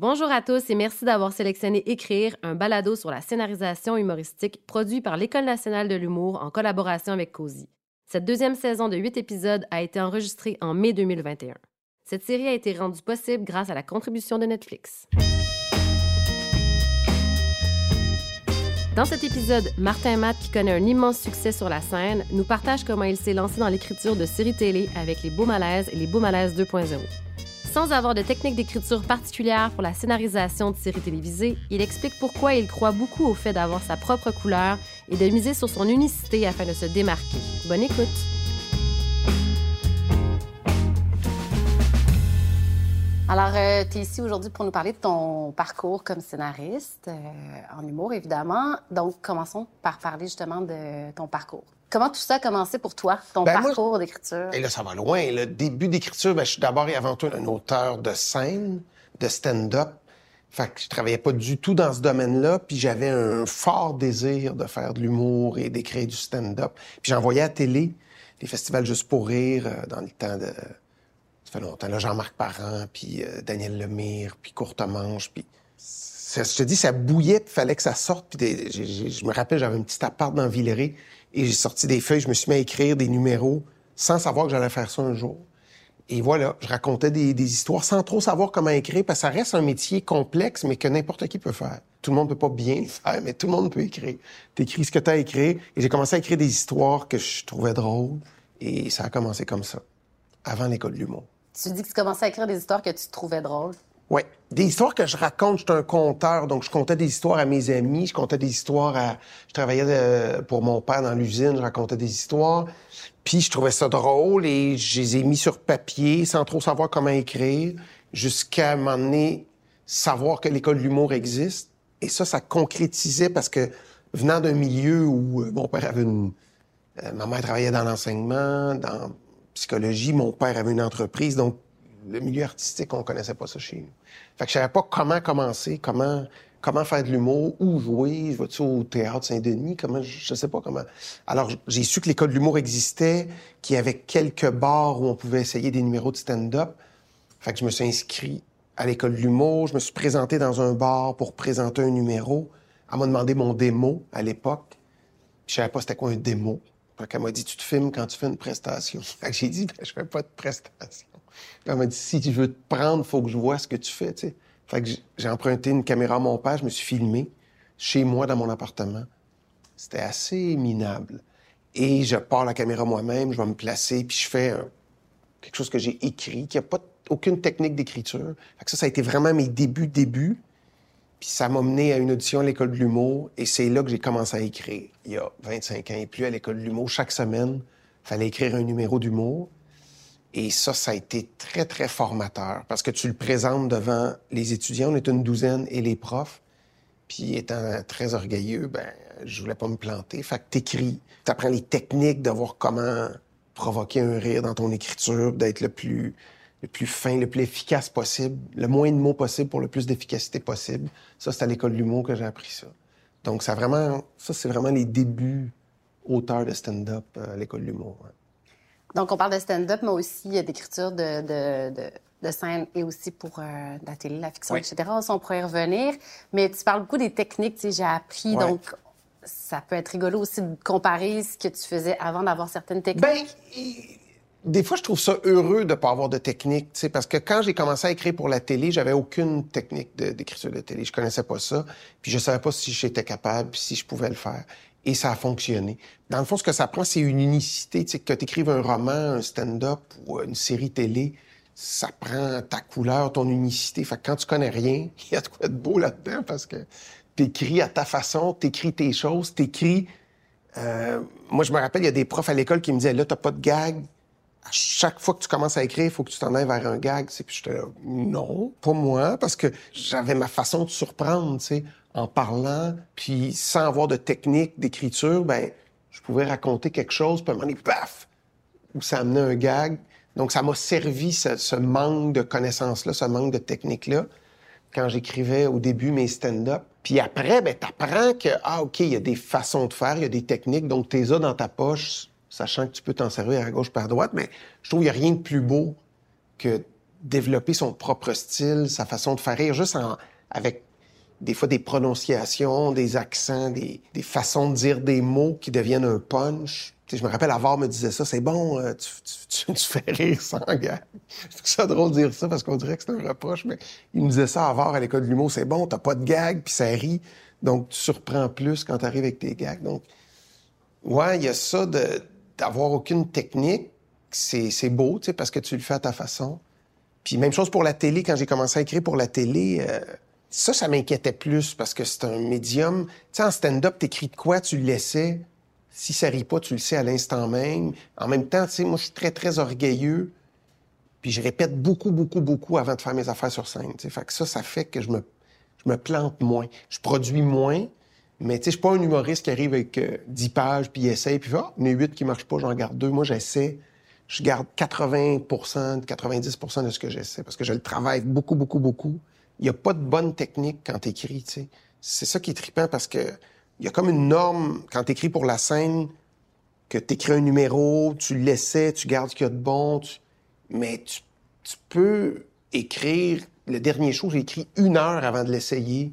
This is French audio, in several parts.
Bonjour à tous et merci d'avoir sélectionné Écrire, un balado sur la scénarisation humoristique produit par l'École nationale de l'humour en collaboration avec COSI. Cette deuxième saison de huit épisodes a été enregistrée en mai 2021. Cette série a été rendue possible grâce à la contribution de Netflix. Dans cet épisode, Martin Matt, qui connaît un immense succès sur la scène, nous partage comment il s'est lancé dans l'écriture de séries télé avec les Beaux Malaises et les Beaux Malaises 2.0. Sans avoir de technique d'écriture particulière pour la scénarisation de séries télévisées, il explique pourquoi il croit beaucoup au fait d'avoir sa propre couleur et de miser sur son unicité afin de se démarquer. Bonne écoute! Alors, euh, tu es ici aujourd'hui pour nous parler de ton parcours comme scénariste, euh, en humour évidemment. Donc, commençons par parler justement de ton parcours. Comment tout ça a commencé pour toi, ton Ben, parcours d'écriture? Et là, ça va loin. Le début d'écriture, ben, je suis d'abord et avant tout un auteur de scène, de stand-up. Fait que je travaillais pas du tout dans ce domaine-là, puis j'avais un fort désir de faire de l'humour et d'écrire du stand-up. Puis j'envoyais à la télé des festivals juste pour rire euh, dans le temps de... Ça fait longtemps, là, Jean-Marc Parent, puis euh, Daniel Lemire, puis Courtemanche, puis... Ça, je te dis, ça bouillait, puis fallait que ça sorte. Puis je me rappelle, j'avais un petit appart dans Villeray, et j'ai sorti des feuilles, je me suis mis à écrire des numéros sans savoir que j'allais faire ça un jour. Et voilà, je racontais des, histoires sans trop savoir comment écrire, parce que ça reste un métier complexe, mais que n'importe qui peut faire. Tout le monde peut pas bien le faire, mais tout le monde peut écrire. T'écris ce que t'as à écrire. Et j'ai commencé à écrire des histoires que je trouvais drôles. Et ça a commencé comme ça, avant l'école de l'humour. Tu dis que tu commençais à écrire des histoires que tu trouvais drôles. Ouais, des histoires que je raconte. Je suis un conteur, donc je contais des histoires à mes amis, je contais des histoires à. Je travaillais de- pour mon père dans l'usine, je racontais des histoires. Puis je trouvais ça drôle et je les ai mis sur papier sans trop savoir comment écrire, jusqu'à m'emmener savoir que l'école de l'humour existe. Et ça, ça concrétisait parce que venant d'un milieu où euh, mon père avait une. euh, ma mère travaillait dans l'enseignement, dans psychologie, mon père avait une entreprise, donc le milieu artistique, on connaissait pas ça chez nous. Fait que je savais pas comment commencer, comment comment faire de l'humour, où jouer, je vais-tu au théâtre Saint-Denis, comment je, sais pas comment. Alors j'ai su que l'école de l'humour existait, qu'il y avait quelques bars où on pouvait essayer des numéros de stand-up. Fait que je me suis inscrit à l'école de l'humour, je me suis présenté dans un bar pour présenter un numéro. Elle m'a demandé mon démo à l'époque. Je savais pas c'était quoi un démo. Fait qu'elle m'a dit, tu te filmes quand tu fais une prestation. Fait que j'ai dit, ben, je fais pas de prestation. Elle m'a dit, si tu veux te prendre, faut que je vois ce que tu fais. Fait que j'ai- emprunté une caméra à mon père, je me suis filmé chez moi dans mon appartement. C'était assez minable. Et je pars la caméra moi-même, je vais me placer, puis je fais quelque chose que j'ai écrit, qui a pas aucune technique d'écriture. Fait que ça, ça a été vraiment mes débuts, débuts. Puis ça m'a mené à une audition à l'école de l'humour et c'est là que j'ai commencé à écrire. Il y a 25 ans et plus à l'école de l'humour, chaque semaine, fallait écrire un numéro d'humour. Et ça, ça a été très, très formateur parce que tu le présentes devant les étudiants, on est une douzaine, et les profs. Puis étant très orgueilleux, ben, je voulais pas me planter. Fait que t'écris, t'apprends les techniques de voir comment provoquer un rire dans ton écriture, d'être le plus, le plus fin, le plus efficace possible, le moins de mots possible pour le plus d'efficacité possible. Ça, c'est à l'école de l'humour que j'ai appris ça. Donc, ça vraiment, ça, c'est vraiment les débuts auteurs de stand-up euh, à l'école de l'humour. Donc, on parle de stand-up, mais aussi euh, d'écriture de, de, de, de scène et aussi pour euh, la télé, la fiction, Oui. etc. On pourrait y revenir. Mais tu parles beaucoup des techniques, tu sais, j'ai appris. Ouais. Donc, ça peut être rigolo aussi de comparer ce que tu faisais avant d'avoir certaines techniques. Ben, des fois, je trouve ça heureux de pas avoir de technique, tu sais, parce que quand j'ai commencé à écrire pour la télé, j'avais aucune technique de- d'écriture de, télé. Je connaissais pas ça, puis je savais pas si j'étais capable, puis si je pouvais le faire. Et ça a fonctionné. Dans le fond, ce que ça prend, c'est une unicité, tu sais, que tu écrives un roman, un stand-up ou une série télé, ça prend ta couleur, ton unicité. Fait que quand tu connais rien, il y a de quoi de beau là-dedans, parce que t'écris à ta façon, t'écris tes choses, t'écris euh, moi, je me rappelle, il y a des profs à l'école qui me disaient, là, t'as pas de gag. À chaque fois que tu commences à écrire, il faut que tu t'en ailles vers un gag. Puis j'étais là, non, pas moi, parce que j'avais ma façon de surprendre, en parlant, puis sans avoir de technique d'écriture, ben, je pouvais raconter quelque chose, puis à un moment donné, paf, où ça amenait un gag. Donc, ça m'a servi, ce, manque de connaissances-là, ce manque de technique-là, quand j'écrivais au début mes stand-up. Puis après, ben, t'apprends que, ah, OK, il y a des façons de faire, il y a des techniques, donc t'es as dans ta poche, sachant que tu peux t'en servir à gauche par droite, mais je trouve qu'il n'y a rien de plus beau que développer son propre style, sa façon de faire rire, juste avec des fois des prononciations, des accents, des, façons de dire des mots qui deviennent un punch. je me rappelle, Avar me disait ça, c'est bon, euh, tu, fais rire sans gag. C'est ça drôle de dire ça parce qu'on dirait que c'est un reproche, mais il me disait ça Avar à l'école de l'humour, c'est bon, t'as pas de gag, puis ça rit, donc tu surprends plus quand tu arrives avec tes gags. Donc, ouais, il y a ça d'avoir aucune technique, c'est beau, tu sais, parce que tu le fais à ta façon. Puis même chose pour la télé, quand j'ai commencé à écrire pour la télé, euh, ça, ça m'inquiétait plus parce que c'est un médium. Tu sais, en stand-up, t'écris de quoi, tu le laissais. Si ça rit pas, tu le sais à l'instant même. En même temps, tu sais, moi, je suis très, très orgueilleux. Puis je répète beaucoup, beaucoup, beaucoup avant de faire mes affaires sur scène. sais. Fait ça, ça fait que je me, je me plante moins. Je produis moins, mais tu sais, je suis pas un humoriste qui arrive avec 10 euh, pages, puis il essaye, puis ah, mes 8 qui marchent pas, j'en garde deux. Moi, j'essaie je garde 80% 90% de ce que j'essaie parce que je le travaille beaucoup, beaucoup, beaucoup. Il n'y a pas de bonne technique quand tu écris, tu sais. C'est ça qui est trippant parce que il y a comme une norme quand tu écris pour la scène que tu écris un numéro, tu l'essaies, tu gardes ce qu'il y a de bon, mais tu, peux écrire. Le dernier show, j'ai écrit une heure avant de l'essayer.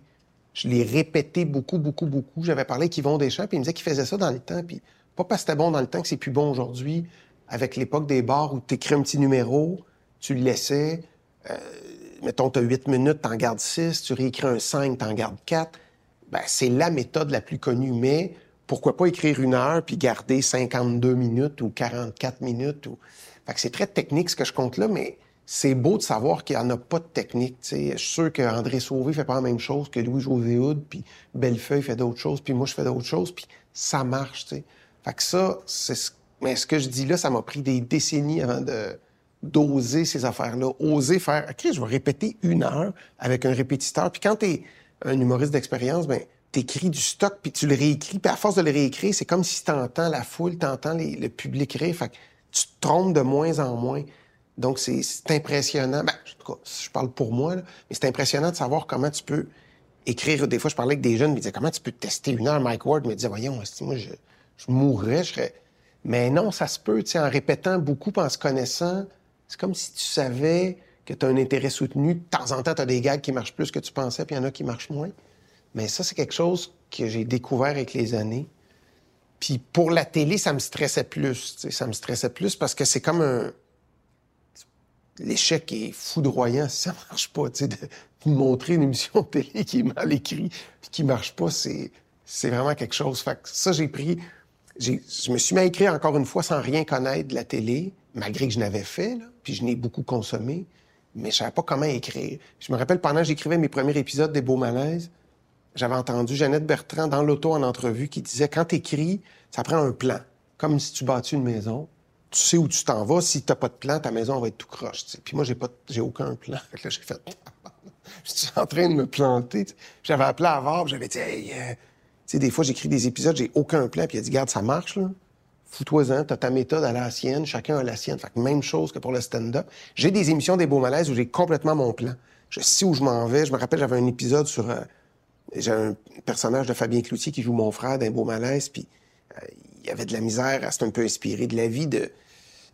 Je l'ai répété beaucoup, beaucoup, beaucoup. J'avais parlé avec Yvon Deschamps, puis il me disait qu'il faisait ça dans le temps, puis pas parce que c'était bon dans le temps que c'est plus bon aujourd'hui avec l'époque des bars où tu écris un petit numéro, tu le laissais, euh, mettons, tu as 8 minutes, tu en gardes 6, tu réécris un 5, tu en gardes 4. Ben, c'est la méthode la plus connue, mais pourquoi pas écrire une heure puis garder 52 minutes ou 44 minutes? Ou... Fait que c'est très technique ce que je compte là, mais c'est beau de savoir qu'il n'y en a pas de technique. sais. Je suis sûr qu'André Sauvé fait pas la même chose que Louis-José Houd, puis Bellefeuille fait d'autres choses, puis moi je fais d'autres choses, puis ça marche. sais. Fait que ça, c'est ce mais ce que je dis là, ça m'a pris des décennies avant de d'oser ces affaires-là, oser faire. OK, je vais répéter une heure avec un répétiteur. Puis quand t'es un humoriste d'expérience, ben t'écris du stock puis tu le réécris. Puis à force de le réécrire, c'est comme si t'entends la foule, t'entends le public rire. Fait que tu te trompes de moins en moins. Donc c'est impressionnant. Ben, en tout cas, je parle pour moi, là, mais c'est impressionnant de savoir comment tu peux écrire. Des fois, je parlais avec des jeunes, ils me disaient comment tu peux tester une heure. Mike Ward me disait, voyons, moi, je, je mourrais, je serais mais non, ça se peut, tu sais, en répétant beaucoup, en se connaissant, c'est comme si tu savais que tu as un intérêt soutenu. De temps en temps, tu as des gags qui marchent plus que tu pensais, puis il y en a qui marchent moins. Mais ça, c'est quelque chose que j'ai découvert avec les années. Puis pour la télé, ça me stressait plus. Ça me stressait plus parce que c'est comme un. L'échec est foudroyant si ça marche pas. Tu sais, de, montrer une émission de télé qui est mal écrite puis qui marche pas, c'est, c'est vraiment quelque chose. Fait que ça, j'ai pris je me suis mis à écrire encore une fois sans rien connaître de la télé, malgré que je n'avais fait, puis je n'ai beaucoup consommé, mais je savais pas comment écrire. Je me rappelle, pendant que j'écrivais mes premiers épisodes des Beaux Malaises, j'avais entendu Jeannette Bertrand dans l'auto en entrevue qui disait quand écris, ça prend un plan, comme si tu bâtis une maison. Tu sais où tu t'en vas. Si tu n'as pas de plan, ta maison va être tout croche. Puis moi, j'ai pas, j'ai aucun plan. là, j'ai fait, je suis en train de me planter. J'avais appelé à Var, j'avais dit, hey, euh, sais, des fois, j'écris des épisodes, j'ai aucun plan, puis il a dit, garde, ça marche, là. Fous-toi-en, t'as ta méthode à la sienne, chacun a la sienne. Fait que même chose que pour le stand-up. J'ai des émissions des beaux malaises où j'ai complètement mon plan. Je sais où je m'en vais. Je me rappelle, j'avais un épisode sur... Euh, j'ai un personnage de Fabien Cloutier qui joue mon frère d'un beau malaise, puis euh, il y avait de la misère à un peu inspiré de la vie,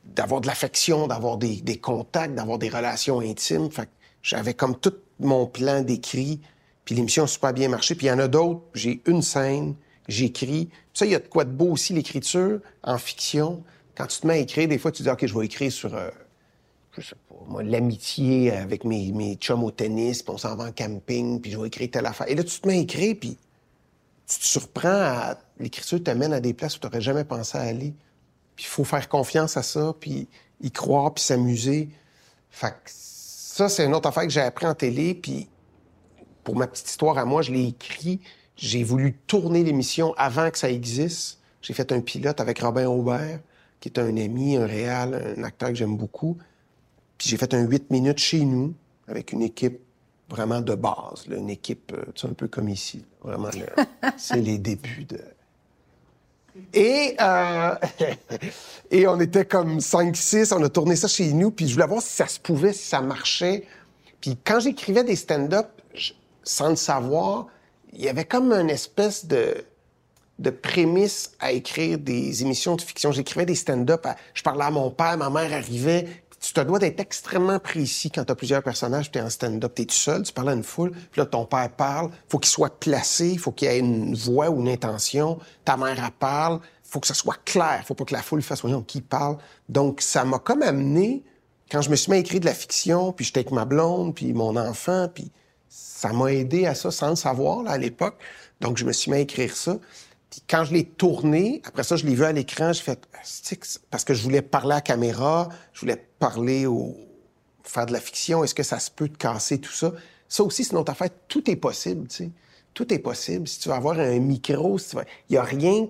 d'avoir de l'affection, d'avoir des, contacts, d'avoir des relations intimes. Fait j'avais comme tout mon plan décrit puis l'émission a super bien marché. Puis il y en a d'autres, j'ai une scène, j'écris. Ça, il y a de quoi de beau aussi, l'écriture en fiction. Quand tu te mets à écrire, des fois, tu dis, OK, je vais écrire sur, euh, je sais pas, moi, l'amitié avec mes, mes chums au tennis, puis on s'en va en camping, puis je vais écrire telle affaire. Et là, tu te mets à écrire, puis tu te surprends à... L'écriture t'amène à des places où tu n'aurais jamais pensé à aller. Puis il faut faire confiance à ça, puis y croire, puis s'amuser. Fait que ça, c'est une autre affaire que j'ai appris en télé, puis pour ma petite histoire à moi, je l'ai écrit. J'ai voulu tourner l'émission avant que ça existe. J'ai fait un pilote avec Robin Aubert, qui est un ami, un réal, un acteur que j'aime beaucoup. Puis j'ai fait un 8 minutes chez nous, avec une équipe vraiment de base, une équipe, euh, un peu comme ici. Vraiment, c'est les débuts de... Et, euh, et on était comme 5-6, on a tourné ça chez nous, puis je voulais voir si ça se pouvait, si ça marchait. Puis quand j'écrivais des stand-up, sans le savoir, il y avait comme une espèce de, de prémisse à écrire des émissions de fiction. J'écrivais des stand-up. Je parlais à mon père, ma mère arrivait. tu te dois d'être extrêmement précis quand tu as plusieurs personnages, tu es en stand-up, tu es tout seul, tu parles à une foule, puis là, ton père parle, faut qu'il soit placé, faut qu'il ait une voix ou une intention, ta mère, elle parle, faut que ça soit clair, faut pas que la foule fasse, voyons, qui parle. Donc, ça m'a comme amené, quand je me suis mis à écrire de la fiction, puis j'étais avec ma blonde, puis mon enfant, puis ça m'a aidé à ça sans le savoir, là, à l'époque. Donc, je me suis mis à écrire ça. Quand je l'ai tourné, après ça, je l'ai vu à l'écran, j'ai fait parce que je voulais parler à la caméra, je voulais parler au faire de la fiction, est-ce que ça se peut te casser tout ça? Ça aussi c'est notre affaire, tout est possible, tu sais. Tout est possible si tu veux avoir un micro, si tu veux... il y a rien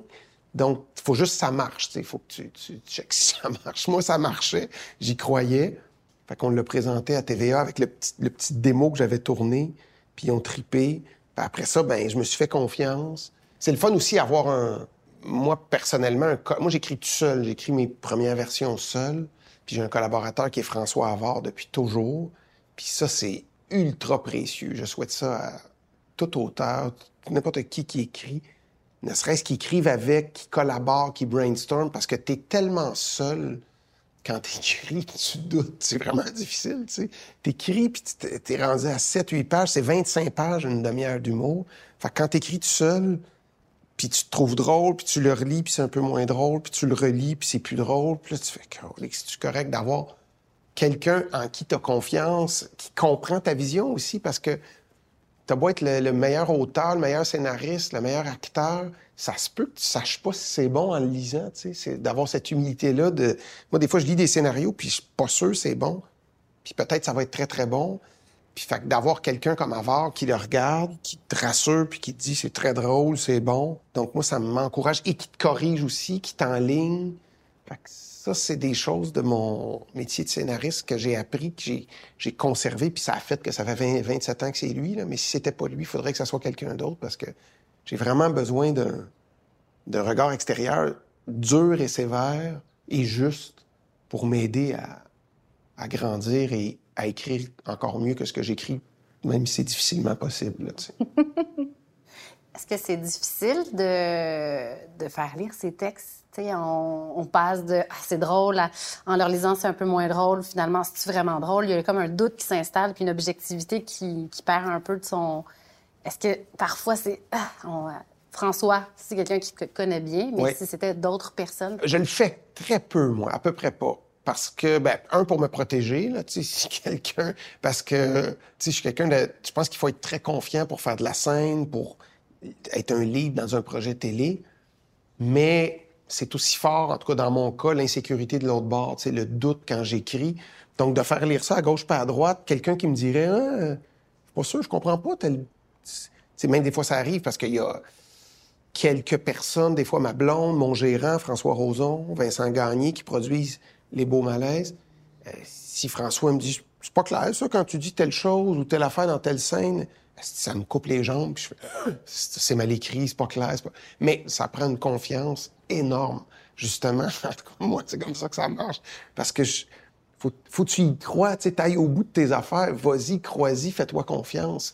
donc il faut juste que ça marche, tu sais, il faut que tu, tu, checkes si ça marche. Moi ça marchait, j'y croyais. Fait qu'on l'a présenté à TVA avec le petit, le démo que j'avais tourné, puis ils ont tripé. Puis après ça, ben je me suis fait confiance. C'est le fun aussi avoir un. Moi, personnellement, un... moi, j'écris tout seul. J'écris mes premières versions seul. Puis j'ai un collaborateur qui est François Havard depuis toujours. Puis ça, c'est ultra précieux. Je souhaite ça à tout auteur, n'importe qui qui écrit. Ne serait-ce qu'il écrive avec, qui collabore, qui brainstorm, parce que tu tellement seul quand t'écris, tu doutes. C'est vraiment difficile, tu sais. T'écris, puis t'es rendu à 7-8 pages. C'est 25 pages, une demi-heure d'humour. Fait que quand t'écris tout seul, puis tu te trouves drôle, puis tu le relis, puis c'est un peu moins drôle, puis tu le relis, puis c'est plus drôle. Puis là, tu fais, c'est correct d'avoir quelqu'un en qui tu as confiance, qui comprend ta vision aussi, parce que t'as beau être le, meilleur auteur, le meilleur scénariste, le meilleur acteur, ça se peut que tu saches pas si c'est bon en le lisant, tu sais. D'avoir cette humilité-là de... Moi, des fois, je lis des scénarios, puis je suis pas sûr c'est bon. Puis peut-être ça va être très, très bon. Puis fait d'avoir quelqu'un comme Avar qui le regarde, qui te rassure, puis qui te dit c'est très drôle, c'est bon. Donc moi, ça m'encourage et qui te corrige aussi, qui t'enligne. Fait que ça, c'est des choses de mon métier de scénariste que j'ai appris, que j'ai conservé, puis ça a fait que ça fait 20, 27 ans que c'est lui. Là. Mais si c'était pas lui, il faudrait que ça soit quelqu'un d'autre parce que j'ai vraiment besoin d'un regard extérieur dur et sévère et juste pour m'aider à, à grandir et à écrire encore mieux que ce que j'écris, même si c'est difficilement possible. Est-ce que c'est difficile de, faire lire ces textes? On, passe de ah, c'est drôle en leur lisant c'est un peu moins drôle. Finalement, c'est vraiment drôle? Il y a comme un doute qui s'installe puis une objectivité qui, perd un peu de son. Est-ce que parfois c'est ah, François, c'est quelqu'un qui te connaît bien, mais si c'était d'autres personnes? Je le fais très peu, moi, à peu près pas parce que, ben, un, pour me protéger, là, tu sais, si quelqu'un, parce que, tu sais, je suis quelqu'un de, je pense qu'il faut être très confiant pour faire de la scène, pour être un lead dans un projet télé, mais c'est aussi fort, en tout cas dans mon cas, l'insécurité de l'autre bord, tu sais, le doute quand j'écris. Donc, de faire lire ça à gauche pas à droite, quelqu'un qui me dirait, ah, je suis pas sûr, je comprends pas tel... Même des fois, ça arrive parce qu'il y a quelques personnes, des fois ma blonde, mon gérant, François Roson, Vincent Gagné, qui produisent les beaux malaises. Euh, si François me dit, c'est pas clair ça quand tu dis telle chose ou telle affaire dans telle scène, ça me coupe les jambes? Puis je ah, c'est mal écrit, c'est pas clair. Mais ça prend une confiance énorme, justement. Moi, c'est comme ça que ça marche. Parce que faut que tu y crois, tu sais, au bout de tes affaires, vas-y, crois-y, fais-toi confiance.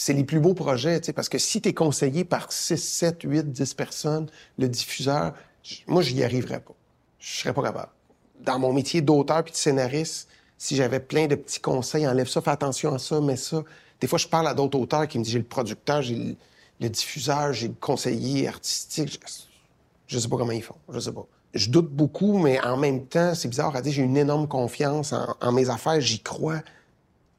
C'est les plus beaux projets, parce que si tu es conseillé par 6, 7, 8, 10 personnes, le diffuseur, moi, je n'y arriverais pas. Je serais pas capable dans mon métier d'auteur puis de scénariste, si j'avais plein de petits conseils, enlève ça, fais attention à ça, mets ça. Des fois, je parle à d'autres auteurs qui me disent j'ai le producteur, j'ai le, diffuseur, j'ai le conseiller artistique. Je, ne sais pas comment ils font, je sais pas. Je doute beaucoup, mais en même temps, c'est bizarre à dire, j'ai une énorme confiance en, mes affaires, j'y crois.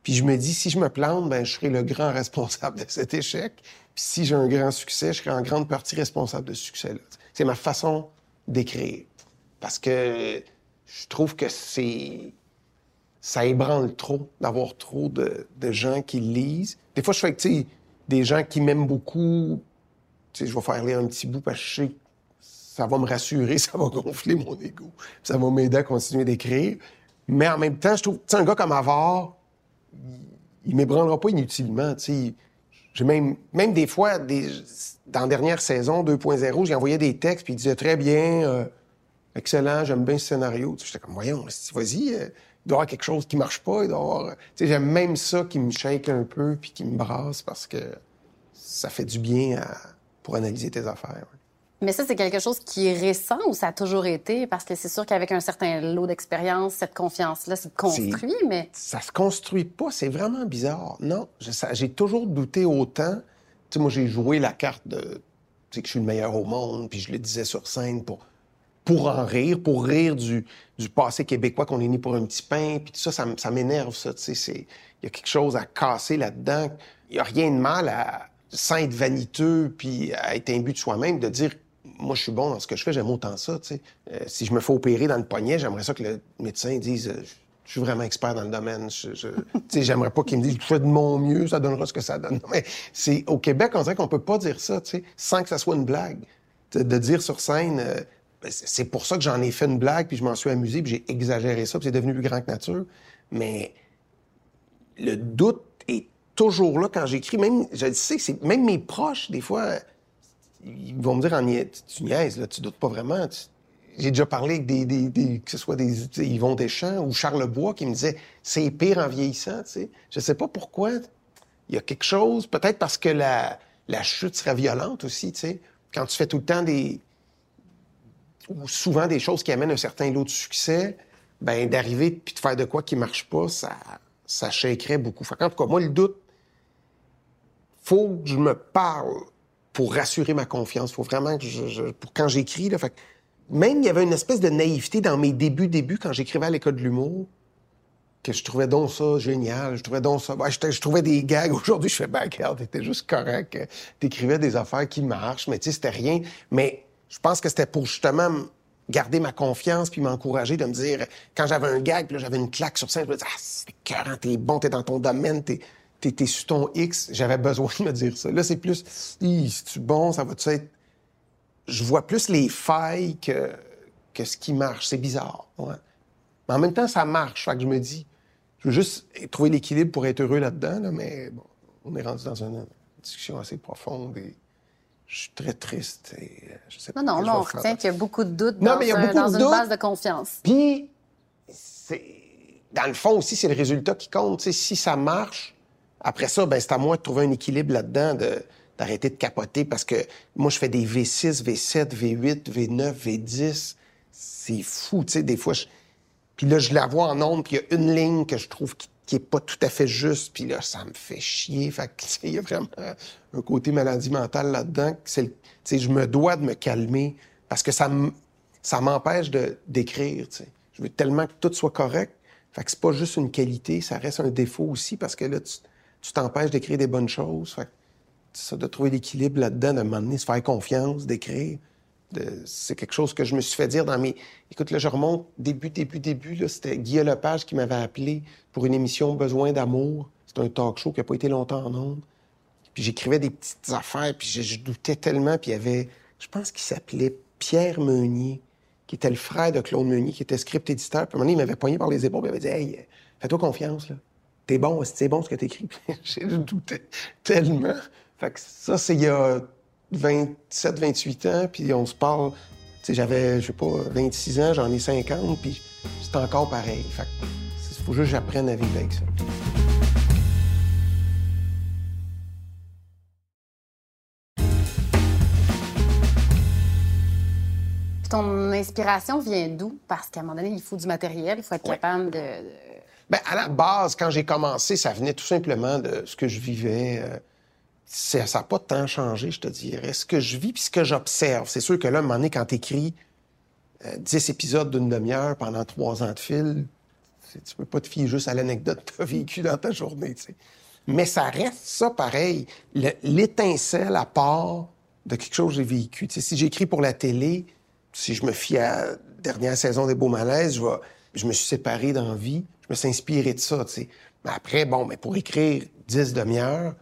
Puis je me dis, si je me plante, ben je serai le grand responsable de cet échec. Puis si j'ai un grand succès, je serai en grande partie responsable de ce succès-là. C'est ma façon d'écrire. Parce que je trouve que c'est ça ébranle trop d'avoir trop de, gens qui lisent. Des fois, je fais que, des gens qui m'aiment beaucoup, je vais faire lire un petit bout parce que je sais que ça va me rassurer, ça va gonfler mon ego, ça va m'aider à continuer d'écrire. Mais en même temps, je trouve, tu un gars comme Avard, il, m'ébranlera pas inutilement, J'ai même, même des fois, dans la dernière saison 2.0, j'ai envoyé des textes, puis il disait très bien, euh, excellent, j'aime bien ce scénario. J'étais comme, voyons, vas-y, euh, il doit y avoir quelque chose qui marche pas, il doit y avoir... j'aime même ça qui me shake un peu puis qui me brasse parce que ça fait du bien pour analyser tes affaires. Mais ça, c'est quelque chose qui est récent ou ça a toujours été? Parce que c'est sûr qu'avec un certain lot d'expérience, cette confiance-là se construit, mais... Ça se construit pas, c'est vraiment bizarre. Non, j'ai toujours douté autant. Tu sais, moi, j'ai joué la carte de... Tu sais, que je suis le meilleur au monde, puis je le disais sur scène pour, pour en rire, pour rire du, du passé québécois qu'on est né pour un petit pain, puis tout ça, ça, m'énerve, ça, tu sais. Il y a quelque chose à casser là-dedans. Il n'y a rien de mal à, sans être vaniteux, puis à être imbu de soi-même, de dire moi, je suis bon dans ce que je fais, j'aime autant ça. Euh, si je me fais opérer dans le poignet, j'aimerais ça que le médecin dise euh, Je suis vraiment expert dans le domaine. J'aimerais pas qu'il me dise Je fais de mon mieux, ça donnera ce que ça donne. mais c'est, au Québec, on dirait qu'on peut pas dire ça sans que ça soit une blague. de dire sur scène euh, ben, C'est pour ça que j'en ai fait une blague, puis je m'en suis amusé, puis j'ai exagéré ça, puis c'est devenu plus grand que nature. Mais le doute est toujours là quand j'écris. Même, je sais, même mes proches, des fois ils vont me dire tu niaises, là, tu doutes pas vraiment. J'ai déjà parlé avec des, des, que ce soit des Yvon Deschamps ou Charles Bois qui me disaient c'est pire en vieillissant. Tu sais. Je sais pas pourquoi. Il y a quelque chose, peut-être parce que la, la chute serait violente aussi. Tu sais. Quand tu fais tout le temps des. ou souvent des choses qui amènent un certain lot de succès, ben d'arriver puis de faire de quoi qui marche pas, ça, ça shakerait beaucoup. en tout cas, moi, le doute, faut que je me parle pour rassurer ma confiance. Il faut vraiment que je, pour quand j'écris, fait, même il y avait une espèce de naïveté dans mes débuts, débuts quand j'écrivais à l'école de l'humour, que je trouvais donc ça génial, je trouvais donc ça, je, trouvais des gags. Aujourd'hui, je fais, ben, regarde, t'étais juste correct, t'écrivais des affaires qui marchent, mais tu sais, c'était rien. Mais je pense que c'était pour justement garder ma confiance puis m'encourager de me dire, quand j'avais un gag, puis j'avais une claque sur scène, je me disais, ah, c'est écœurant, t'es bon, t'es dans ton domaine, t'es t'es sur ton X, j'avais besoin de me dire ça. Là, c'est plus, c'est-tu bon, ça va-tu être... Je vois plus les failles que, que ce qui marche. C'est bizarre, ouais. Mais en même temps, ça marche. Fait que je me dis, je veux juste trouver l'équilibre pour être heureux là-dedans, mais bon, on est rendu dans une discussion assez profonde et je suis très triste et euh, je sais pas. Non, non, on retient qu'il y a beaucoup de doutes dans, une base de confiance. Puis, c'est... Dans le fond aussi, c'est le résultat qui compte. si ça marche, après ça, ben, c'est à moi de trouver un équilibre là-dedans, de, d'arrêter de capoter parce que moi, je fais des V6, V7, V8, V9, V10. C'est fou, tu sais, des fois. Je... Puis là, je la vois en ondes, puis il y a une ligne que je trouve qui, qui est pas tout à fait juste, puis là, ça me fait chier. Fait que, il y a vraiment un côté maladie mentale là-dedans. C'est tu sais, je me dois de me calmer parce que ça ça m'empêche de, d'écrire, tu sais. Je veux tellement que tout soit correct. Fait que c'est pas juste une qualité, ça reste un défaut aussi parce que là, tu tu t'empêches d'écrire des bonnes choses. Fait ça, de trouver l'équilibre là-dedans, de m'amener, se faire confiance, d'écrire. C'est quelque chose que je me suis fait dire dans mes... Écoute, là, je remonte début, début, début. Là, c'était Guy Lepage qui m'avait appelé pour une émission Besoin d'amour. C'est un talk show qui n'a pas été longtemps en ondes. Puis j'écrivais des petites affaires, puis je, doutais tellement. Puis il y avait, je pense qu'il s'appelait Pierre Meunier, qui était le frère de Claude Meunier, qui était script éditeur. Puis à un moment il m'avait poigné par les épaules, il m'avait dit Hey, fais-toi confiance, là t'es bon, c'est bon ce que t'écris. J'ai douté tellement. Fait que ça, c'est il y a 27, 28 ans, puis on se parle. Tu sais, j'avais, je sais pas, 26 ans, j'en ai 50, puis c'est encore pareil. Fait que faut juste que j'apprenne à vivre avec ça. ton inspiration vient d'où? Parce qu'à un moment donné, il faut du matériel, il faut être capable de Bien, à la base, quand j'ai commencé, ça venait tout simplement de ce que je vivais. Euh, ça n'a pas tant changé, je te dirais. Ce que je vis puis ce que j'observe. C'est sûr que là, à un moment donné, quand tu écris 10 épisodes d'une demi-heure pendant trois ans de fil, tu peux pas te fier juste à l'anecdote que tu as vécue dans ta journée. Mais ça reste ça pareil. L'étincelle à part de quelque chose que j'ai vécu. si j'écris pour la télé, si je me fie à la dernière saison des Beaux Malaises, je, je me suis séparé d'envie me suis de ça. Mais après, bon, mais pour écrire 10 demi-heures,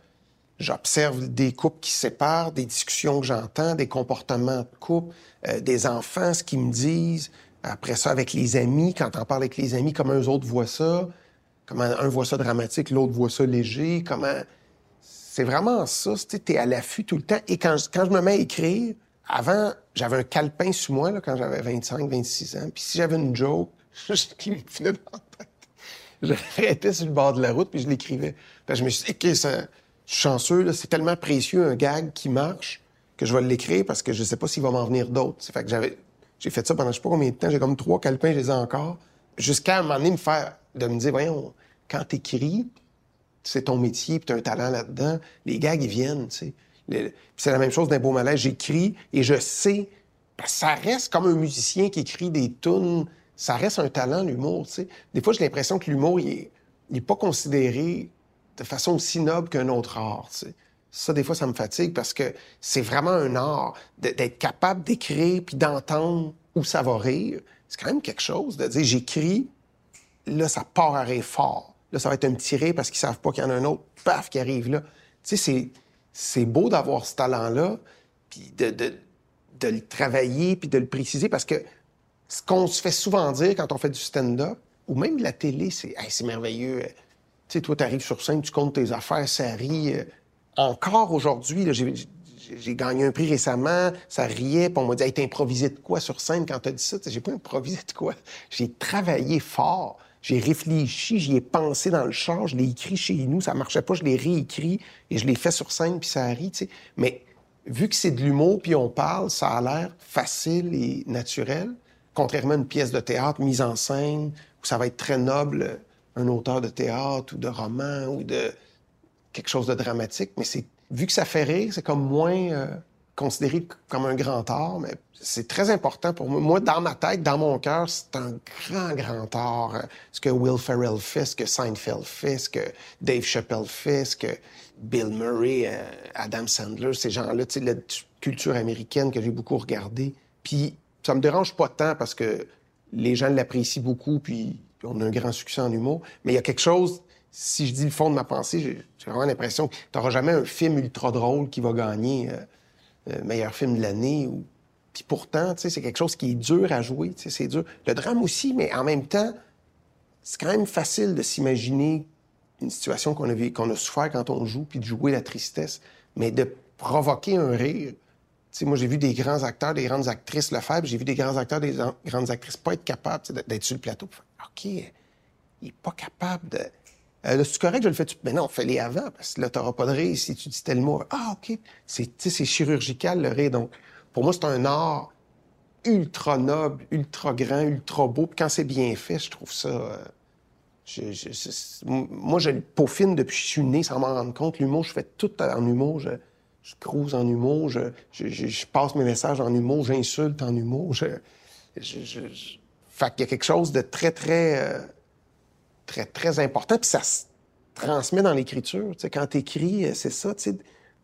j'observe des couples qui séparent, des discussions que j'entends, des comportements de couple, euh, des enfants, ce qu'ils me disent. Après ça, avec les amis, quand on parle avec les amis, comment eux autres voient ça, comment un voit ça dramatique, l'autre voit ça léger, comment... C'est vraiment ça, tu es à l'affût tout le temps. Et quand, quand je me mets à écrire, avant, j'avais un calepin sur moi là, quand j'avais 25, 26 ans. Puis si j'avais une joke, me venait dans je l'arrêtais sur le bord de la route, puis je l'écrivais. je me suis dit, OK, ça, je suis chanceux, c'est tellement précieux, un gag qui marche, que je vais l'écrire parce que je sais pas s'il va m'en venir d'autres. Fait que j'avais, j'ai fait ça pendant je sais pas combien de temps. J'ai comme trois calepins, je les ai encore. Jusqu'à un moment donné me faire, de me dire, voyons, quand t'écris, c'est ton métier, puis t'as un talent là-dedans, les gags, ils viennent, tu c'est la même chose d'un beau malaise. J'écris et je sais, ça reste comme un musicien qui écrit des tunes, ça reste un talent, l'humour. Des fois, j'ai l'impression que l'humour, il est, il est pas considéré de façon aussi noble qu'un autre art. Ça, des fois, ça me fatigue parce que c'est vraiment un art d'être capable d'écrire puis d'entendre où ça va rire. C'est quand même quelque chose de dire j'écris, là, ça part à rire fort. Là, ça va être un petit rire parce qu'ils savent pas qu'il y en a un autre, paf, qui arrive là. Tu sais, c'est, c'est beau d'avoir ce talent-là, puis de, de, de le travailler, puis de le préciser, parce que ce qu'on se fait souvent dire quand on fait du stand-up, ou même de la télé, c'est Hey, c'est merveilleux. Tu sais, toi, tu arrives sur scène, tu comptes tes affaires, ça rit. Euh, Encore aujourd'hui, j'ai gagné un prix récemment, ça riait, puis on m'a dit Hey, t'as improvisé de quoi sur scène quand t'as dit ça? J'ai pas improvisé de quoi. J'ai travaillé fort. J'ai réfléchi, j'y ai pensé dans le char, je l'ai écrit chez nous, ça marchait pas, je l'ai réécrit et je l'ai fait sur scène, puis ça rit. Mais vu que c'est de l'humour, puis on parle, ça a l'air facile et naturel, contrairement à une pièce de théâtre mise en scène, où ça va être très noble, un auteur de théâtre ou de roman ou de quelque chose de dramatique, mais vu que ça fait rire, c'est comme moins euh, considéré comme un grand art, mais c'est très important pour moi. Moi, dans ma tête, dans mon cœur, c'est un grand, grand art. Ce que Will Ferrell fait, ce que Seinfeld fait, ce que Dave Chappelle fait, ce que Bill Murray, euh, Adam Sandler, ces gens-là, tu sais, la culture américaine que j'ai beaucoup regardée. Puis ça me dérange pas tant parce que les gens l'apprécient beaucoup, puis on a un grand succès en humour. Mais il y a quelque chose, si je dis le fond de ma pensée, j'ai vraiment l'impression que tu n'auras jamais un film ultra drôle qui va gagner euh, euh, meilleur film de l'année. Puis pourtant, c'est quelque chose qui est dur à jouer, c'est dur. Le drame aussi, mais en même temps, c'est quand même facile de s'imaginer une situation qu'on a, qu'on a souffert quand on joue, puis de jouer la tristesse, mais de provoquer un rire. Tu moi, j'ai vu des grands acteurs, des grandes actrices le faire, j'ai vu des grands acteurs, des an- grandes actrices pas être capables tu d'être sur le plateau. OK, il est pas capable de. Euh, c'est correct, je le fais. Mais non, fais-les avant, parce que là, t'auras pas de rire si tu dis tel mot. Ah, OK. C'est, tu chirurgical, le rire. Donc, pour moi, c'est un art ultra noble, ultra grand, ultra beau. Puis quand c'est bien fait, je trouve ça. euh, je- moi, je le peaufine depuis que je suis né sans m'en rendre compte. L'humour, je fais tout en humour. Je, je cruise en humour. Je, je- passe mes messages en humour. J'insulte en humour. Je, Fait qu'il y a quelque chose de très, très, euh, très, très important. Puis ça se transmet dans l'écriture. Tu sais, quand t'écris, euh, c'est ça.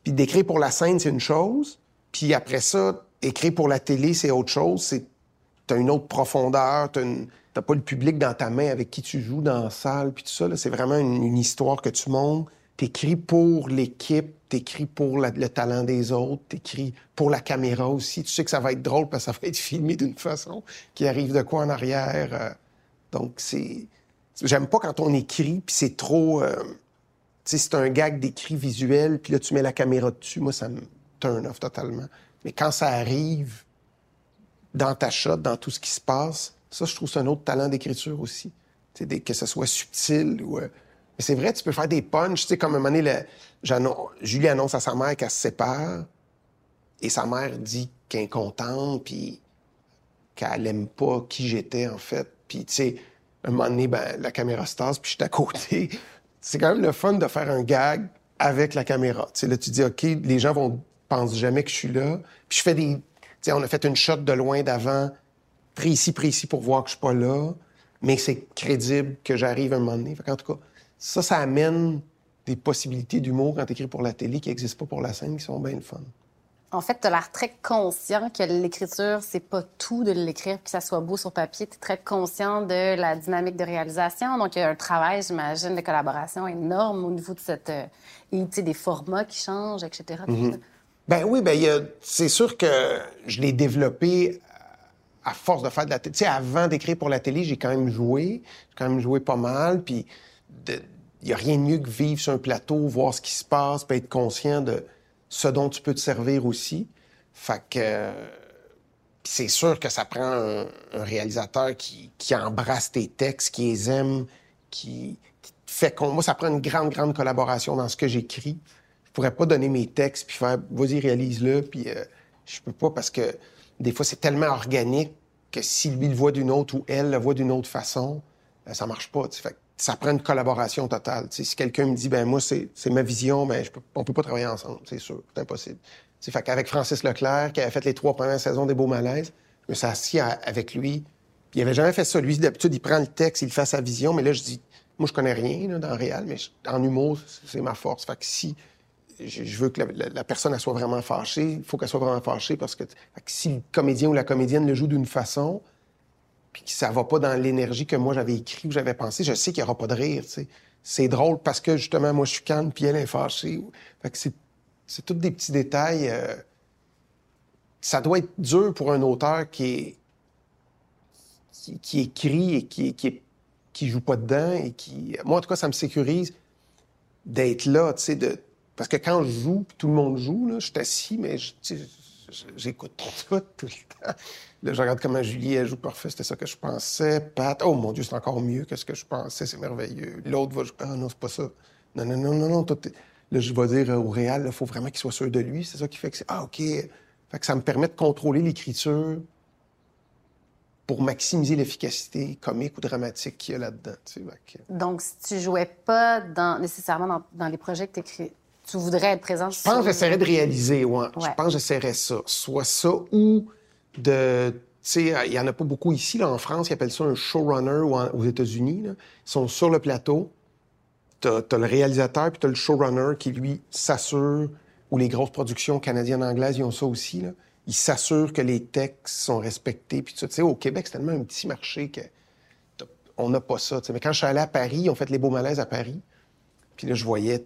Puis d'écrire pour la scène, c'est une chose. Puis après ça, écrire pour la télé, c'est autre chose. C'est t'as une autre profondeur, t'as, une- pas le public dans ta main avec qui tu joues dans la salle, puis tout ça. là. C'est vraiment une, une histoire que tu montes. T'écris pour l'équipe, t'écris pour le talent des autres, t'écris pour la caméra aussi. Tu sais que ça va être drôle parce que ça va être filmé d'une façon qui arrive de quoi en arrière. euh. donc, c'est... J'aime pas quand on écrit, puis c'est trop... euh, tu sais, c'est un gag d'écrit visuel, puis là, tu mets la caméra dessus. Moi, ça me turn off totalement. Mais quand ça arrive dans ta shot, dans tout ce qui se passe, ça, je trouve c'est un autre talent d'écriture aussi. Que ce soit subtil ou... euh, Mais c'est vrai, tu peux faire des punchs. Tu sais, comme un moment donné, Julie annonce à sa mère qu'elle se sépare, et sa mère dit qu'elle est contente, puis qu'elle aime pas qui j'étais, en fait. Puis, tu sais, un moment donné, ben, la caméra se tasse, puis je suis à côté. C'est quand même le fun de faire un gag avec la caméra. Tu sais, là, tu dis, OK, les gens vont pensent jamais que je suis là. Puis je fais des... Tu sais, on a fait une shot de loin d'avant, précis, précis, pour voir que je suis pas là. Mais c'est crédible que j'arrive un moment donné. Fait en tout cas, ça, ça amène des possibilités d'humour quand t'écris pour la télé qui n'existent pas pour la scène, qui sont bien le fun. En fait, tu as l'air très conscient que l'écriture, c'est pas tout de l'écrire que ça soit beau sur papier. Tu es très conscient de la dynamique de réalisation. Donc, il y a un travail, j'imagine, de collaboration énorme au niveau de cette. euh, et, tu sais, des formats qui changent, etc. tout ça. Ben oui, ben il y a- c'est sûr que je l'ai développé à force de faire de la télé. Tu sais, avant d'écrire pour la télé, j'ai quand même joué. J'ai quand même joué pas mal. Puis il n'y a rien de mieux que vivre sur un plateau, voir ce qui se passe, puis être conscient de ce dont tu peux te servir aussi. Fait que euh, c'est sûr que ça prend un, réalisateur qui, qui embrasse tes textes, qui les aime, qui, qui fait qu'on... Moi, ça prend une grande, grande collaboration dans ce que j'écris. Je pourrais pas donner mes textes puis faire vas-y réalise-le puis euh, je peux pas parce que des fois c'est tellement organique que si lui le voit d'une autre ou elle le voit d'une autre façon, euh, ça marche pas. Ça prend une collaboration totale. si quelqu'un me dit ben moi c'est ma vision, ben je peux, on peut pas travailler ensemble, c'est sûr, c'est impossible. C'est fait qu'avec Francis Leclerc qui avait fait les trois premières saisons des Beaux Malaises, je me suis assis avec lui. Il avait jamais fait ça. Lui, d'habitude, il prend le texte, il fait sa vision, mais là, je dis, moi, je connais rien là, dans le réel, mais en humour, c'est ma force. Fait que si je veux que la, personne soit vraiment fâchée, il faut qu'elle soit vraiment fâchée parce que, si le comédien ou la comédienne le joue d'une façon, puis que ça va pas dans l'énergie que moi j'avais écrit ou j'avais pensé, je sais qu'il y aura pas de rire. C'est drôle parce que justement, moi, je suis calme, puis elle est fâchée. Fait que c'est, c'est tous des petits détails. Euh, ça doit être dur pour un auteur qui est qui, écrit et qui, qui, joue pas dedans et qui. Moi, en tout cas, ça me sécurise d'être là, tu sais, de. Parce que quand je joue, tout le monde joue, là, je suis assis, mais j'écoute tout, le temps. Là, je regarde comment Julie joue parfait, c'était ça que je pensais. Pat, oh mon Dieu, c'est encore mieux que ce que je pensais, c'est merveilleux. L'autre va ah non, c'est pas ça. Non, non, non, non, non. Là, je vais dire au réel, il faut vraiment qu'il soit sûr de lui. C'est ça qui fait que c'est, ah, OK. Fait que ça me permet de contrôler l'écriture pour maximiser l'efficacité comique ou dramatique qu'il y a là-dedans. Donc, si tu jouais pas dans, nécessairement dans, les projets que tu tu voudrais être présent Je pense que j'essaierais de réaliser, ouais. Je pense que j'essaierais ça. Soit ça ou de... Tu sais, il y en a pas beaucoup ici, là, en France, ils appellent ça un showrunner ou aux États-Unis. Ils sont sur le plateau. Tu as, le réalisateur, puis tu as le showrunner qui, lui, s'assure, ou les grosses productions canadiennes anglaises, ils ont ça aussi, là il s'assure que les textes sont respectés. Puis tu sais, au Québec, c'est tellement un petit marché que on n'a pas ça. Mais quand je suis allé à Paris, ils ont fait les beaux malaises à Paris. Puis là, je voyais,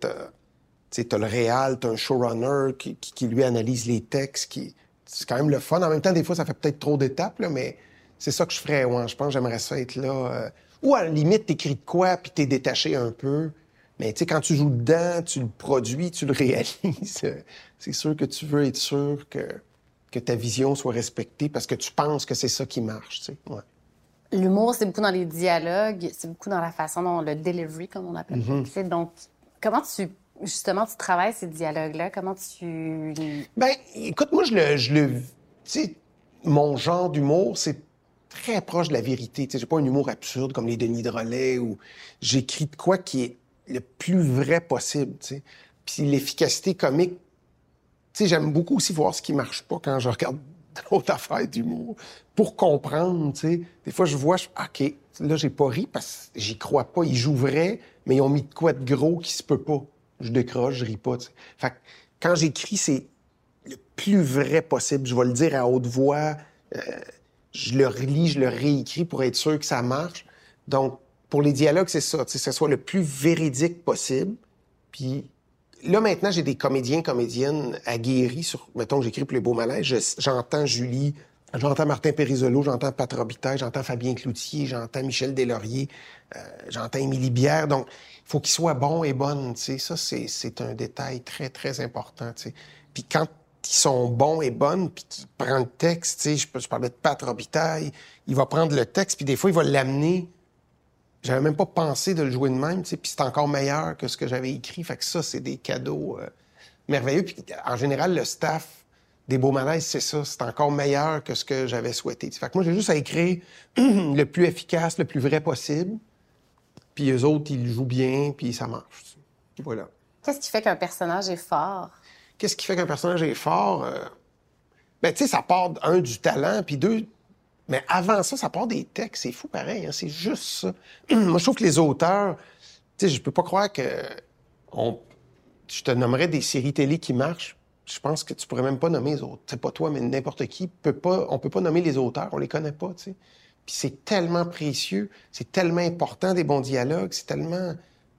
tu as le réal, tu un showrunner qui, qui, lui analyse les textes. Qui... C'est quand même le fun. En même temps, des fois, ça fait peut-être trop d'étapes, mais c'est ça que je ferais. Ouais. Je pense que j'aimerais ça être là. Euh, ou à la limite, t'écris de quoi, puis t'es détaché un peu. Mais tu sais, quand tu joues dedans, tu le produis, tu le réalises. c'est sûr que tu veux être sûr que que ta vision soit respectée parce que tu penses que c'est ça qui marche. Tu sais. ouais. L'humour, c'est beaucoup dans les dialogues, c'est beaucoup dans la façon dont le delivery, comme on appelle. Mm Donc, comment tu justement tu travailles ces dialogues-là Comment tu Ben, écoute, moi je le, je le, tu sais, mon genre d'humour, c'est très proche de la vérité. Tu sais, j'ai pas un humour absurde comme les Denis Drolet ou j'écris de quoi qui est le plus vrai possible. Tu sais. Puis l'efficacité comique j'aime beaucoup aussi voir ce qui marche pas quand je regarde d'autres affaires d'humour pour comprendre, tu sais. Des fois, je vois, je, OK, là, j'ai pas ri parce que j'y crois pas. Ils jouent vrai, mais ils ont mis de quoi de gros qui se peut pas. Je décroche, je ris pas, Fait quand j'écris, c'est le plus vrai possible. Je vais le dire à haute voix. Euh, je le relis, je le réécris pour être sûr que ça marche. Donc, pour les dialogues, c'est ça, que ce soit le plus véridique possible. Puis là, maintenant, j'ai des comédiens, comédiennes aguerris sur, mettons, j'écris pour les beaux malaises. J'entends Julie, j'entends Martin Périsolo, j'entends Pat Robitaille, j'entends Fabien Cloutier, j'entends Michel Deslauriers, euh, j'entends Émilie Bière. Donc, faut qu'ils soient bons et bonnes, tu sais. Ça, c'est un détail très, très important. Puis quand ils sont bons et bonnes, puis qu'ils prennent le texte, je, je parlais de Pat Robitaille, il va prendre le texte, puis des fois, il va l'amener j'avais même pas pensé de le jouer de même, puis c'est encore meilleur que ce que j'avais écrit. Fait que ça, c'est des cadeaux euh, merveilleux. Puis en général, le staff des Beaux Malaises, c'est ça. C'est encore meilleur que ce que j'avais souhaité. Fait que moi, j'ai juste à écrire le plus efficace, le plus vrai possible. Puis eux autres, ils jouent bien, puis ça marche. Voilà. Qu'est-ce qui fait qu'un personnage est fort? Qu'est-ce qui fait qu'un personnage est fort? Euh... Ben, tu sais, ça part, un, du talent, puis deux, mais avant ça, ça part des textes. C'est fou pareil. Hein? C'est juste ça. Moi, je trouve que les auteurs... Tu sais, je peux pas croire que... On... Je te nommerais des séries télé qui marchent. Je pense que tu pourrais même pas nommer les autres. C'est pas toi, mais n'importe qui. Peut pas... On peut pas nommer les auteurs. On les connaît pas, tu sais. Puis c'est tellement précieux. C'est tellement important, des bons dialogues. C'est tellement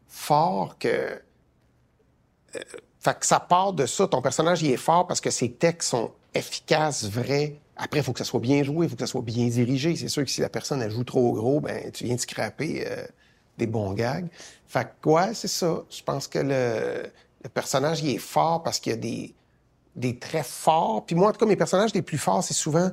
fort que... Euh, fait que ça part de ça. Ton personnage, il est fort parce que ses textes sont efficaces, vrais, après, il faut que ça soit bien joué, il faut que ça soit bien dirigé. C'est sûr que si la personne elle joue trop gros, ben tu viens de scraper euh, des bons gags. Fait que ouais, c'est ça. Je pense que le, personnage il est fort parce qu'il y a des, des traits forts. Puis moi, en tout cas, mes personnages les plus forts, c'est souvent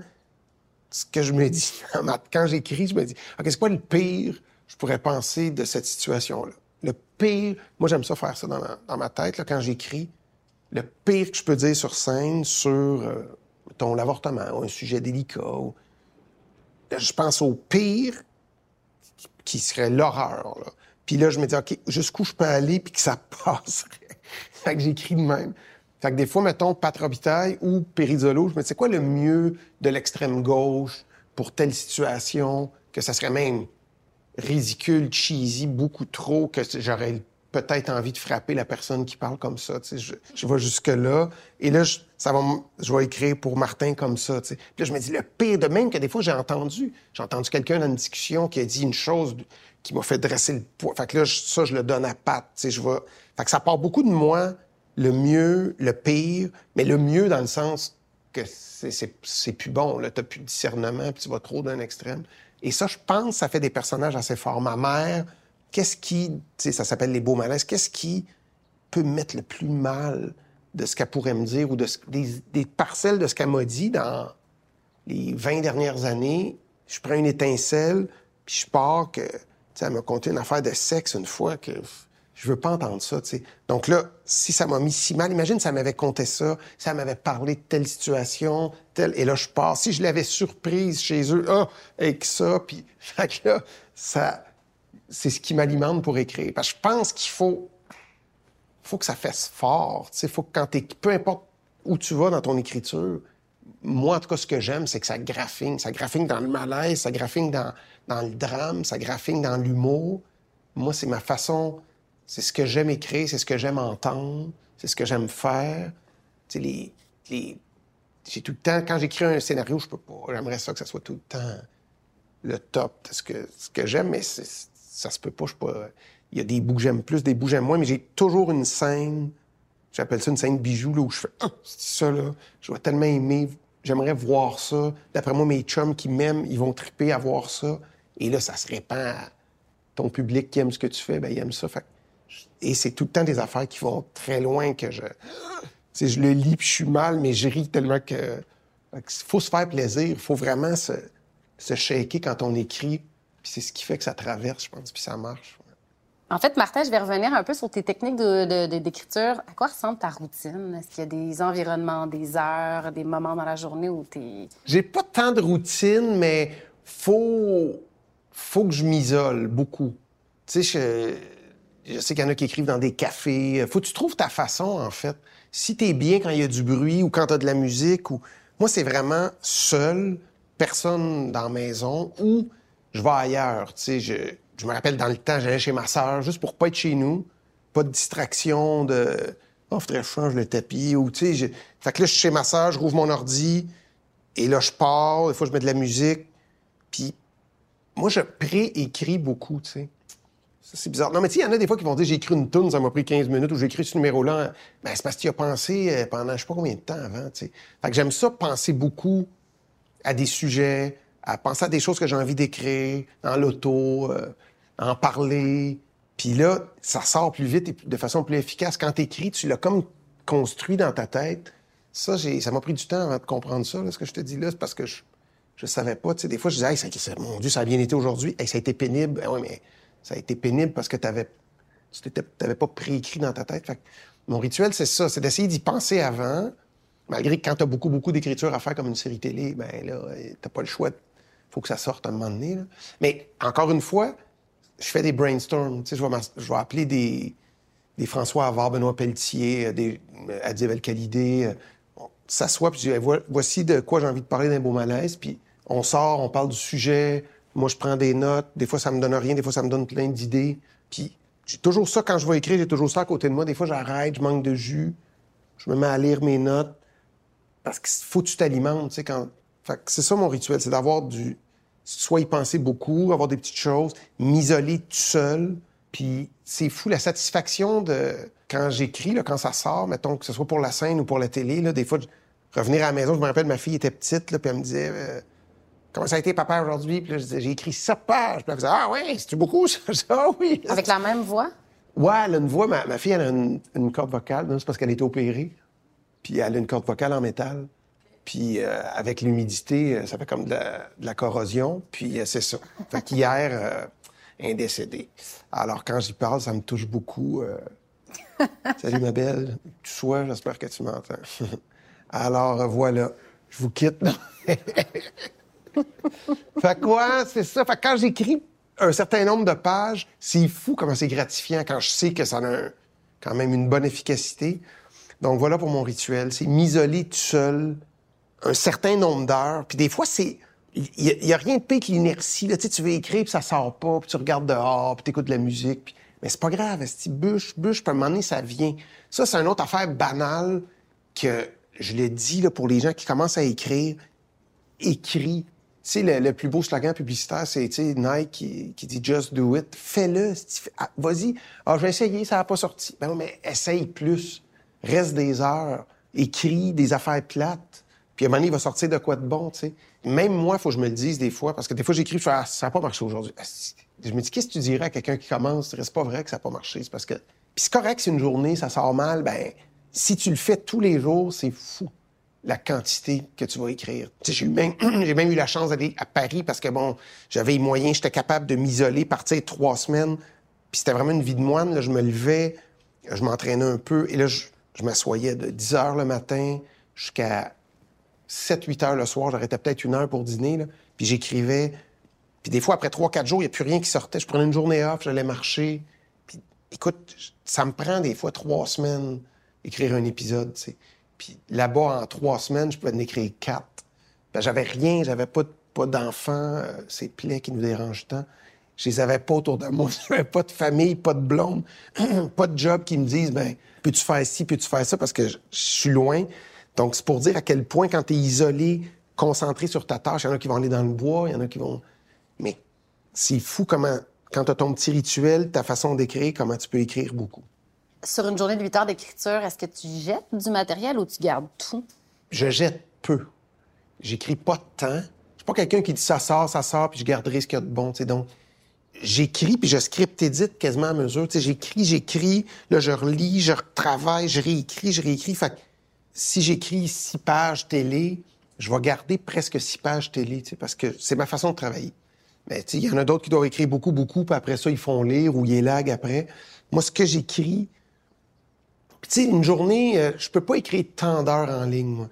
ce que je me dis quand j'écris. Je me dis, ok, c'est quoi le pire je pourrais penser de cette situation-là? Le pire, moi j'aime ça faire ça dans ma, tête quand j'écris. le pire que je peux dire sur scène sur euh, ton l'avortement ou un sujet délicat. Je pense au pire qui serait l'horreur. Puis là, je me dis, OK, jusqu'où je peux aller puis que ça passerait? fait que j'écris de même. Fait que des fois, mettons, Pat Robitaille ou Périzolo, je me dis, c'est quoi le mieux de l'extrême gauche pour telle situation que ça serait même ridicule, cheesy, beaucoup trop, que j'aurais peut-être envie de frapper la personne qui parle comme ça. Je, je vais jusque-là. Et là, je, ça va, je vais écrire pour Martin comme ça. Puis là, je me dis, le pire de même que des fois, j'ai entendu. J'ai entendu quelqu'un dans une discussion qui a dit une chose qui m'a fait dresser le poids. Fait que là, ça, je le donne à Pat. Je vais... Fait que ça part beaucoup de moi, le mieux, le pire, mais le mieux dans le sens que c'est- plus bon. Là, t'as plus de discernement, puis tu vas trop d'un extrême. Et ça, je pense, ça fait des personnages assez forts. Ma mère, qu'est-ce qui, tu sais, ça s'appelle les beaux malaises, qu'est-ce qui peut me mettre le plus mal de ce qu'elle pourrait me dire ou des parcelles de ce qu'elle m'a dit dans les 20 dernières années? Je prends une étincelle, puis je pars que, tu sais, elle m'a conté une affaire de sexe une fois que je veux pas entendre ça, tu sais. Donc là, si ça m'a mis si mal, imagine ça m'avait conté ça, elle m'avait parlé de telle situation, telle, et là, je pars. Si je l'avais surprise chez eux, ah, avec ça, puis, fait que là, ça, c'est ce qui m'alimente pour écrire. Parce que je pense qu'il faut, faut que ça fasse fort, tu sais, faut que quand t'es, peu importe où tu vas dans ton écriture, moi, en tout cas, ce que j'aime, c'est que ça graphine. Ça graphine dans le malaise, ça graphine dans, dans le drame, ça graphine dans l'humour. Moi, c'est ma façon, c'est ce que j'aime écrire, c'est ce que j'aime entendre, c'est ce que j'aime faire. Tu les, les... J'ai tout le temps, quand j'écris un scénario, je peux pas. J'aimerais ça que ça soit tout le temps le top de ce que, ce que j'aime, mais ça se peut pas. Je pas. Il y a des bouts que j'aime plus, des bouts que j'aime moins, mais j'ai toujours une scène. J'appelle ça une scène bijou, là, où je fais Ah, ça, là. Je vais tellement aimer. J'aimerais voir ça. D'après moi, mes chums qui m'aiment, ils vont triper à voir ça. Et là, ça se répand ton public qui aime ce que tu fais, ben, il aime ça. Fait Et c'est tout le temps des affaires qui vont très loin que je. Tu sais, je le lis puis je suis mal, mais je ris tellement que. Il faut se faire plaisir. Il faut vraiment se, se shaker quand on écrit. Puis c'est ce qui fait que ça traverse, je pense, puis ça marche. En fait, Martin, je vais revenir un peu sur tes techniques d'écriture. À quoi ressemble ta routine? Est-ce qu'il y a des environnements, des heures, des moments dans la journée où tu es... J'ai pas tant de routine, mais faut, faut que je m'isole beaucoup. Tu sais, je, je sais qu'il y en a qui écrivent dans des cafés. Faut que tu trouves ta façon, en fait. Si t'es bien quand il y a du bruit ou quand t'as de la musique, ou moi, c'est vraiment seul, personne dans la maison, ou je vais ailleurs. Tu sais, je, me rappelle dans le temps, j'allais chez ma sœur juste pour pas être chez nous, pas de distraction, de oh, faudrait que je change le tapis, ou tu sais, je- fait que là, je suis chez ma sœur, je rouvre mon ordi, et là, je pars, des fois, je mets de la musique. Puis, moi, je pré-écris beaucoup, tu sais. C'est bizarre. Non, mais tu sais, il y en a des fois qui vont dire j'ai écrit une tune, ça m'a pris 15 minutes, ou j'ai écrit ce numéro-là. Ben, c'est parce que tu as pensé euh, pendant je sais pas combien de temps avant, tu sais. Fait que j'aime ça, penser beaucoup à des sujets, à penser à des choses que j'ai envie d'écrire, dans l'auto, euh, en parler. Puis là, ça sort plus vite et de façon plus efficace. Quand t'écris, tu l'as comme construit dans ta tête. Ça, j'ai, ça m'a pris du temps avant de comprendre ça, là, ce que je te dis là. C'est parce que je, je savais pas. Tu sais, des fois, je disais, mon Dieu, ça a bien été aujourd'hui. Hey, ça a été pénible. Ben ouais, mais ça a été pénible parce que tu t'avais pas préécrit dans ta tête. Mon rituel, c'est ça. C'est d'essayer d'y penser avant. Malgré que quand t'as beaucoup, beaucoup d'écriture à faire comme une série télé, ben là, t'as pas le choix. Faut que ça sorte à un moment donné. Mais encore une fois, je fais des brainstorms. Tu je vais, je vais appeler des, des François Havard, Benoît Pelletier, euh, des euh, Adib euh, On s'assoit, puis je dis, voici de quoi j'ai envie de parler d'un beau malaise. Puis on sort, on parle du sujet. Moi, je prends des notes. Des fois, ça me donne rien. Des fois, ça me donne plein d'idées. Puis j'ai toujours ça quand je vais écrire. J'ai toujours ça à côté de moi. Des fois, j'arrête, je manque de jus. Je me mets à lire mes notes. Parce qu'il faut que tu t'alimentes, tu sais, quand... C'est ça mon rituel, c'est d'avoir du... Soit y penser beaucoup, avoir des petites choses, m'isoler tout seul. Puis c'est fou, la satisfaction de... Quand j'écris, quand ça sort, mettons, que ce soit pour la scène ou pour la télé, là, des fois, revenir à la maison, je me rappelle, ma fille était petite, là, puis elle me disait... euh, Comment ça a été, papa, aujourd'hui? Puis j'ai écrit ça pages. Puis elle faisait, ah ouais, c'est-tu beaucoup, ça? Ah oui. Avec la même voix? Ouais, elle a une voix. Ma, ma fille, elle a une, une corde vocale. C'est parce qu'elle a été opérée. Puis elle a une corde vocale en métal. Puis euh, avec l'humidité, euh, ça fait comme de la, de la corrosion. Puis euh, c'est ça. Fait qu'hier, euh, elle est décédée. Alors quand j'y parle, ça me touche beaucoup. Salut, ma belle. Tu sois, j'espère que tu m'entends. Alors, voilà. Je vous quitte. fait quoi? C'est ça. Fait quand j'écris un certain nombre de pages, c'est fou comment c'est gratifiant quand je sais que ça a quand même une bonne efficacité. Donc voilà pour mon rituel. C'est m'isoler tout seul un certain nombre d'heures. Puis des fois, c'est... Il n'y a, rien de pire que l'inertie. Tu, sais, tu veux écrire, puis ça sort pas, puis tu regardes dehors, puis tu écoutes de la musique. Mais c'est pas grave, si bûche, bûche, puis à un moment donné, ça vient. Ça, c'est une autre affaire banale que je le dis là, pour les gens qui commencent à écrire. Écris sais, le, plus beau slogan publicitaire, c'est Nike qui, dit Just do it. Fais-le. Ah, vas-y. Ah, je vais ça n'a pas sorti. Ben mais essaye plus. Reste des heures. Écris des affaires plates. Puis à un moment donné, il va sortir de quoi de bon, tu sais. Même moi, il faut que je me le dise des fois, parce que des fois, j'écris, ah, ça n'a pas marché aujourd'hui. Ah, je me dis, qu'est-ce que tu dirais à quelqu'un qui commence? C'est pas vrai que ça n'a pas marché. C'est parce que. Puis c'est correct, c'est une journée, ça sort mal. Ben, si tu le fais tous les jours, c'est fou la quantité que tu vas écrire. J'ai même, eu la chance d'aller à Paris parce que, bon, j'avais les moyens, j'étais capable de m'isoler, partir trois semaines. Puis c'était vraiment une vie de moine. Je me levais, je m'entraînais un peu, et là, je, m'assoyais de 10 heures le matin jusqu'à 7-8 heures le soir. J'arrêtais peut-être une heure pour dîner, puis j'écrivais. Puis des fois, après trois, quatre jours, il n'y a plus rien qui sortait. Je prenais une journée off, j'allais marcher. Puis écoute, ça me prend des fois trois semaines écrire un épisode. Puis là-bas, en trois semaines, je pouvais en écrire quatre. Ben, j'avais rien, j'avais pas, pas d'enfants, euh, ces plaies qui nous dérangent tant. Je les avais pas autour de moi. J'avais pas de famille, pas de blonde, pas de job qui me disent, ben, peux-tu faire ci, peux-tu faire ça, parce que je, suis loin. Donc, c'est pour dire à quel point, quand tu es isolé, concentré sur ta tâche, il y en a qui vont aller dans le bois, il y en a qui vont. Mais c'est fou comment, quand tu as ton petit rituel, ta façon d'écrire, comment tu peux écrire beaucoup sur une journée de 8 heures d'écriture, est-ce que tu jettes du matériel ou tu gardes tout? Je jette peu. J'écris pas de temps. Je suis pas quelqu'un qui dit ça sort, ça sort, puis je garderai ce qu'il y a de bon. Donc, j'écris, puis je script édite quasiment à mesure. J'écris, j'écris, là, je relis, je retravaille, je réécris, je réécris. Fait si j'écris six pages télé, je vais garder presque six pages télé, parce que c'est ma façon de travailler. Mais il y en a d'autres qui doivent écrire beaucoup, beaucoup, puis après ça, ils font lire ou ils lag après. Moi, ce que j'écris, tu sais, une journée, euh, je peux pas écrire tant d'heures en ligne.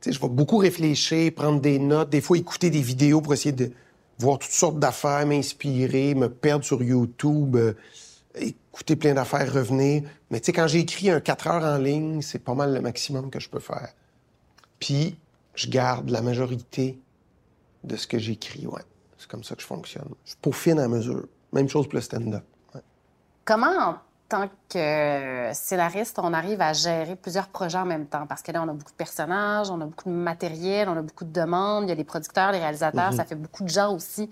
Tu sais, je vais beaucoup réfléchir, prendre des notes, des fois écouter des vidéos pour essayer de voir toutes sortes d'affaires, m'inspirer, me perdre sur YouTube, euh, écouter plein d'affaires, revenir. Mais tu sais, quand j'écris un 4 heures en ligne, c'est pas mal le maximum que je peux faire. Puis, je garde la majorité de ce que j'écris, ouais. C'est comme ça que je fonctionne. Je peaufine à mesure. Même chose pour le stand-up. Comment tant que scénariste, on arrive à gérer plusieurs projets en même temps. Parce que là, on a beaucoup de personnages, on a beaucoup de matériel, on a beaucoup de demandes. Il y a les producteurs, les réalisateurs. Ça mhm. fait beaucoup de gens aussi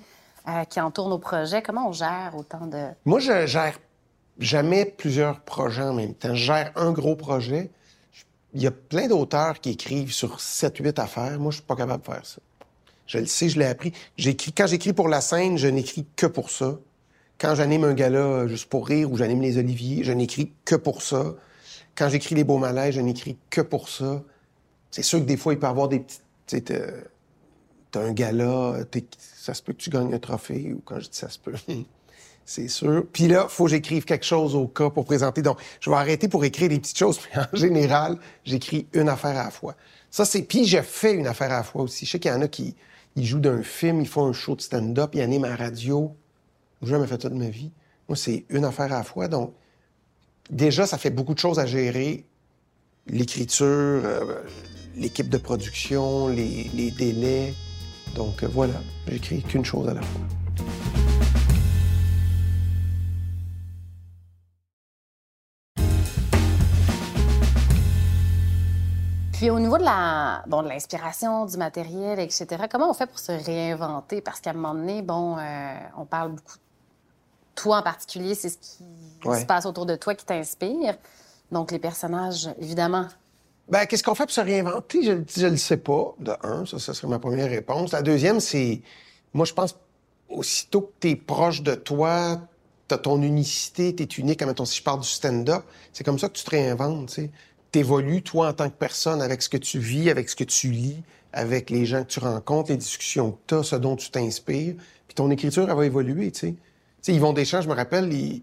euh, qui entourent nos projets. Comment on gère autant de... Moi, je gère jamais plusieurs projets en même temps. Je gère un gros projet. Il y a plein d'auteurs qui écrivent sur 7-8 affaires. Moi, je suis pas capable de faire ça. Je le sais, je l'ai appris. J'écris, quand j'écris pour la scène, je n'écris que pour ça. Quand j'anime un gala euh, juste pour rire ou j'anime les Oliviers, je n'écris que pour ça. Quand j'écris les beaux malaises, je n'écris que pour ça. C'est sûr que des fois, il peut y avoir des petites... T'as un gala, ça se peut que tu gagnes un trophée, ou quand je dis ça se peut, c'est sûr. Puis là, faut que j'écrive quelque chose au cas pour présenter. Donc, je vais arrêter pour écrire des petites choses, mais en général, j'écris une affaire à la fois. Ça, c'est... Puis je fais une affaire à la fois aussi. Je sais qu'il y en a qui jouent d'un film, ils font un show de stand-up, ils animent à radio. J'ai jamais fait ça de ma vie. Moi, c'est une affaire à la fois. Donc, déjà, ça fait beaucoup de choses à gérer. L'écriture, euh, l'équipe de production, les, délais. Donc, euh, voilà, j'écris qu'une chose à la fois. Puis au niveau de la bon, de l'inspiration, du matériel, etc., comment on fait pour se réinventer? Parce qu'à un moment donné, bon, euh, on parle beaucoup toi en particulier, c'est ce qui se passe autour de toi qui t'inspire. Donc, les personnages, évidemment. Ben, qu'est-ce qu'on fait pour se réinventer? Je ne le sais pas, de un. Ça, ça serait ma première réponse. La deuxième, c'est. Moi, je pense, aussitôt que tu es proche de toi, tu as ton unicité, tu es unique. Mettons, si je parle du stand-up, c'est comme ça que tu te réinventes, tu évolues, toi, en tant que personne, avec ce que tu vis, avec ce que tu lis, avec les gens que tu rencontres, les discussions que tu as, ce dont tu t'inspires. Puis ton écriture, elle va évoluer, tu sais. Yvon Deschamps, je me rappelle, il,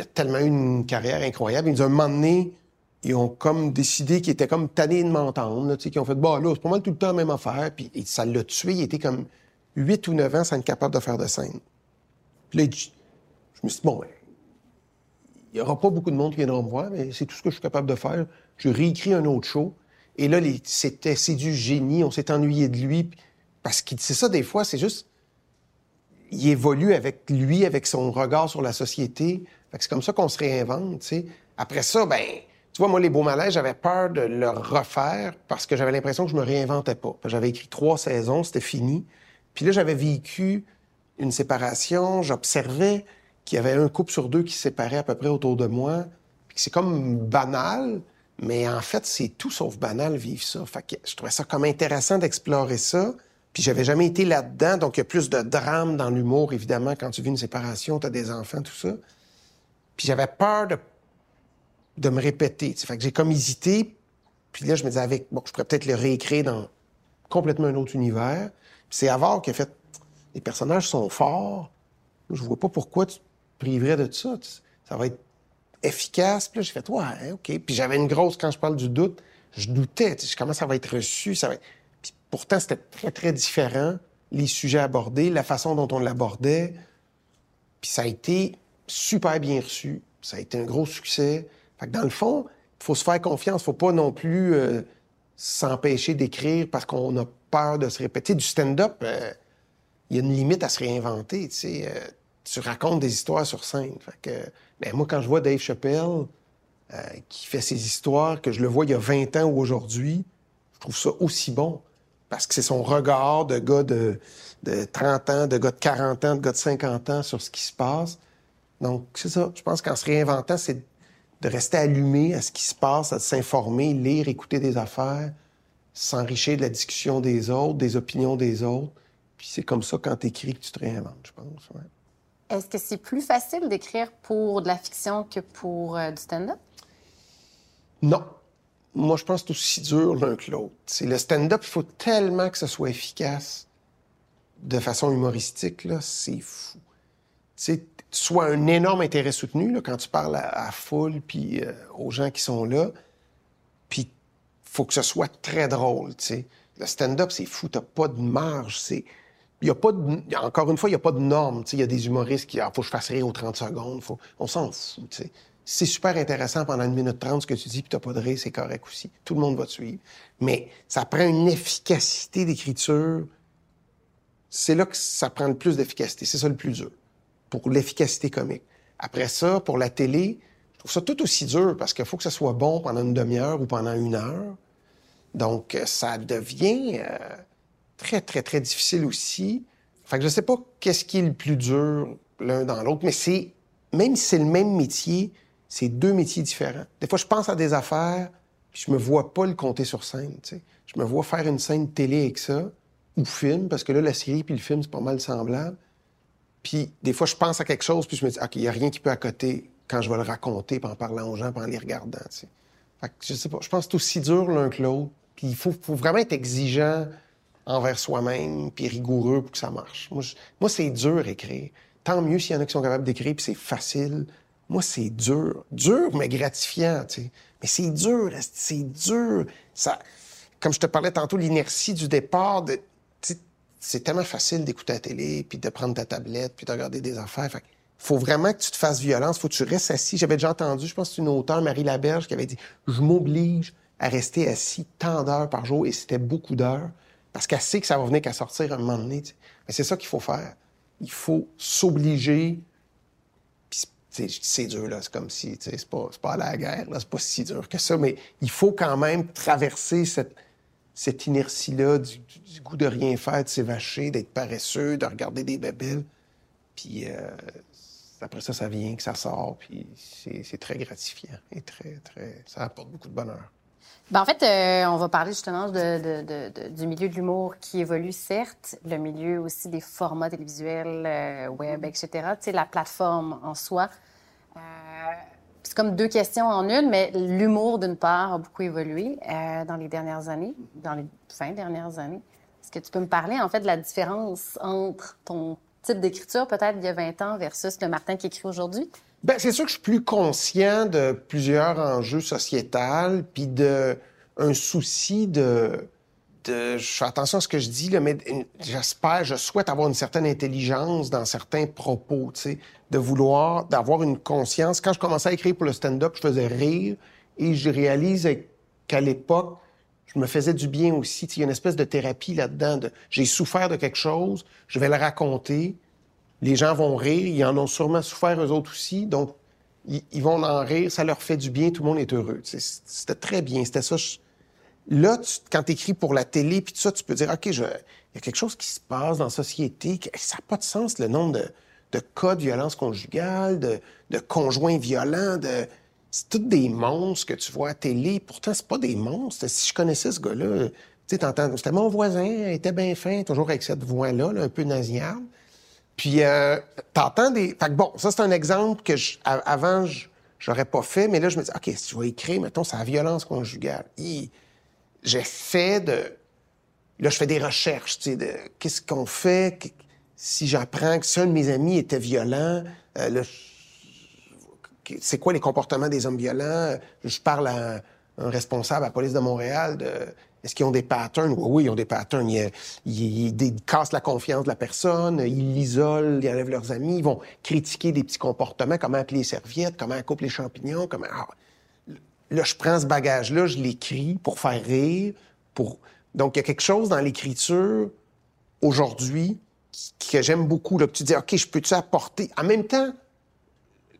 a tellement eu une carrière incroyable. Il nous a donné, ils ont comme décidé qu'ils étaient comme tannés de m'entendre, tu sais, qu'ils ont fait, bah là, c'est pas mal tout le temps la même affaire. Puis et ça l'a tué. Il était comme 8 ou 9 ans sans être capable de faire de scène. Puis là, je me suis dit, bon, ben, il n'y aura pas beaucoup de monde qui viendra me voir, mais c'est tout ce que je suis capable de faire. Je réécris un autre show. Et là, c'était, c'est du génie. On s'est ennuyé de lui. Parce que c'est ça, des fois, c'est juste. Il évolue avec lui, avec son regard sur la société. c'est comme ça qu'on se réinvente, tu sais. Après ça, ben, tu vois, moi, les beaux malaises, j'avais peur de le refaire parce que j'avais l'impression que je me réinventais pas. J'avais écrit trois saisons, c'était fini. Puis là, j'avais vécu une séparation, j'observais qu'il y avait un couple sur deux qui se séparait à peu près autour de moi. C'est comme banal, mais en fait, c'est tout sauf banal vivre ça. Fait que je trouvais ça comme intéressant d'explorer ça. Puis j'avais jamais été là-dedans, donc il y a plus de drame dans l'humour, évidemment, quand tu vis une séparation, tu as des enfants, tout ça. Puis j'avais peur de, de me répéter. Fait que j'ai comme hésité. Puis là, je me disais, avec, bon, je pourrais peut-être le réécrire dans complètement un autre univers. Puis c'est Avoir qui fait, les personnages sont forts. Je vois pas pourquoi tu te priverais de ça. Ça va être efficace. Puis là, j'ai fait, ouais, OK. Puis j'avais une grosse, quand je parle du doute, je doutais. Comment ça va être reçu? Ça va Puis pourtant, c'était très, très différent, les sujets abordés, la façon dont on l'abordait. Puis ça a été super bien reçu. Ça a été un gros succès. Fait dans le fond, il faut se faire confiance. faut pas non plus euh, s'empêcher d'écrire parce qu'on a peur de se répéter. Du stand-up, euh, il y a une limite à se réinventer. Tu euh, racontes des histoires sur scène. Fait ben, moi, quand je vois Dave Chappelle qui fait ses histoires, que je le vois il y a 20 ans ou aujourd'hui, je trouve ça aussi bon. Parce que c'est son regard de gars de, de 30 ans, de gars de 40 ans, de gars de 50 ans sur ce qui se passe. Donc, c'est ça. Je pense qu'en se réinventant, c'est de rester allumé à ce qui se passe, à s'informer, lire, écouter des affaires, s'enrichir de la discussion des autres, des opinions des autres. Puis c'est comme ça, quand tu écris, que tu te réinventes, je pense. Ouais. Est-ce que c'est plus facile d'écrire pour de la fiction que pour euh, du stand-up? Non. Moi, je pense que c'est aussi dur l'un que l'autre. Le stand-up, il faut tellement que ce soit efficace de façon humoristique, là, c'est fou. Soit un énorme intérêt soutenu quand tu parles à, la foule puis euh, aux gens qui sont là, puis faut que ce soit très drôle, tu. Le stand-up, c'est fou, t'as pas de marge, c'est il y a pas de, encore une fois, il n'y a pas de normes. Il y a des humoristes qui, ah, faut que je fasse rire aux 30 secondes. Faut, on s'en fout. C'est super intéressant pendant une minute trente ce que tu dis, puis tu pas de rire, c'est correct aussi. Tout le monde va te suivre. Mais ça prend une efficacité d'écriture. C'est là que ça prend le plus d'efficacité. C'est ça le plus dur, pour l'efficacité comique. Après ça, pour la télé, je trouve ça tout aussi dur parce qu'il faut que ça soit bon pendant une demi-heure ou pendant une heure. Donc, ça devient... Euh, très, très, très difficile aussi. Fait que je sais pas qu'est-ce qui est le plus dur l'un dans l'autre, mais c'est, même si c'est le même métier, c'est deux métiers différents. Des fois, je pense à des affaires, puis je me vois pas le compter sur scène. Je me vois faire une scène télé avec ça, ou film, parce que là, la série puis le film, c'est pas mal semblable. Puis des fois, je pense à quelque chose, puis je me dis, OK, il y a rien qui peut à côté quand je vais le raconter, puis en parlant aux gens, puis en les regardant. Fait que je sais pas, je pense que c'est aussi dur l'un que l'autre. Puis il faut, faut vraiment être exigeant envers soi-même, puis rigoureux pour que ça marche. Moi, c'est dur écrire. Tant mieux s'il y en a qui sont capables d'écrire, puis c'est facile. Moi, c'est dur. Dur, mais gratifiant. Mais c'est dur, c'est dur. Ça, comme je te parlais tantôt, l'inertie du départ, c'est tellement facile d'écouter la télé, puis de prendre ta tablette, puis de regarder des affaires. Fait, faut vraiment que tu te fasses violence, faut que tu restes assis. J'avais déjà entendu, je pense que c'est une auteure, Marie Laberge, qui avait dit « Je m'oblige à rester assis tant d'heures par jour », et c'était beaucoup d'heures. Parce qu'elle sait que ça va venir qu'à sortir un moment donné. Mais c'est ça qu'il faut faire. Il faut s'obliger. C'est dur, là. C'est comme si, c'est pas, pas à la guerre, là. C'est pas si dur que ça. Mais il faut quand même traverser cette, cette inertie-là du, goût de rien faire, de s'évacher, d'être paresseux, de regarder des bébés. Puis euh, après ça, ça vient, ça sort. Puis c'est très gratifiant et très, très... Ça apporte beaucoup de bonheur. Ben, en fait, euh, on va parler justement de, du milieu de l'humour qui évolue, certes, le milieu aussi des formats télévisuels, euh, web, etc. Tu sais, la plateforme en soi. Euh, c'est comme deux questions en une, mais l'humour, d'une part, a beaucoup évolué dans les dernières années, dans les 20 dernières années. Est-ce que tu peux me parler, en fait, de la différence entre ton type d'écriture, peut-être il y a 20 ans, versus le Martin qui écrit aujourd'hui? Ben, c'est sûr que je suis plus conscient de plusieurs enjeux sociétals, puis de un souci de, je fais attention à ce que je dis, mais j'espère, je souhaite avoir une certaine intelligence dans certains propos, tu sais, de vouloir, d'avoir une conscience. Quand je commençais à écrire pour le stand-up, je faisais rire et je réalise qu'à l'époque, je me faisais du bien aussi. Il y a une espèce de thérapie là-dedans. De, j'ai souffert de quelque chose, je vais le raconter. Les gens vont rire, ils en ont sûrement souffert eux autres aussi. Donc, ils, vont en rire, ça leur fait du bien, tout le monde est heureux. C'était très bien, c'était ça. Là, quand tu écris pour la télé, puis tout ça, tu peux dire, OK, il y a quelque chose qui se passe dans la société, ça n'a pas de sens, le nombre de, cas de violence conjugale, de, de conjoints violents, de c'est tous des monstres que tu vois à télé. Pourtant, c'est pas des monstres. Si je connaissais ce gars-là, tu sais, t'entends, c'était mon voisin, il était bien fin, toujours avec cette voix-là, un peu nasillarde. Puis, euh, t'entends des... Fait que bon, ça, c'est un exemple que je, avant, j'aurais pas fait, mais là, je me dis, OK, si tu vas écrire, mettons, c'est la violence conjugale. J'ai fait de... Là, je fais des recherches, tu sais, de qu'est-ce qu'on fait si j'apprends que si un de mes amis était violent, euh, là, c'est quoi les comportements des hommes violents? Je parle à un responsable à la police de Montréal de est-ce qu'ils ont des patterns? Oui, ils ont des patterns. Ils, cassent la confiance de la personne, ils l'isolent, ils enlèvent leurs amis, ils vont critiquer des petits comportements, comment appeler les serviettes, comment couper les champignons, comment... Ah, là, je prends ce bagage-là, je l'écris pour faire rire, pour... Donc, il y a quelque chose dans l'écriture, aujourd'hui, que j'aime beaucoup, là, tu dis, OK, je peux-tu apporter... En même temps,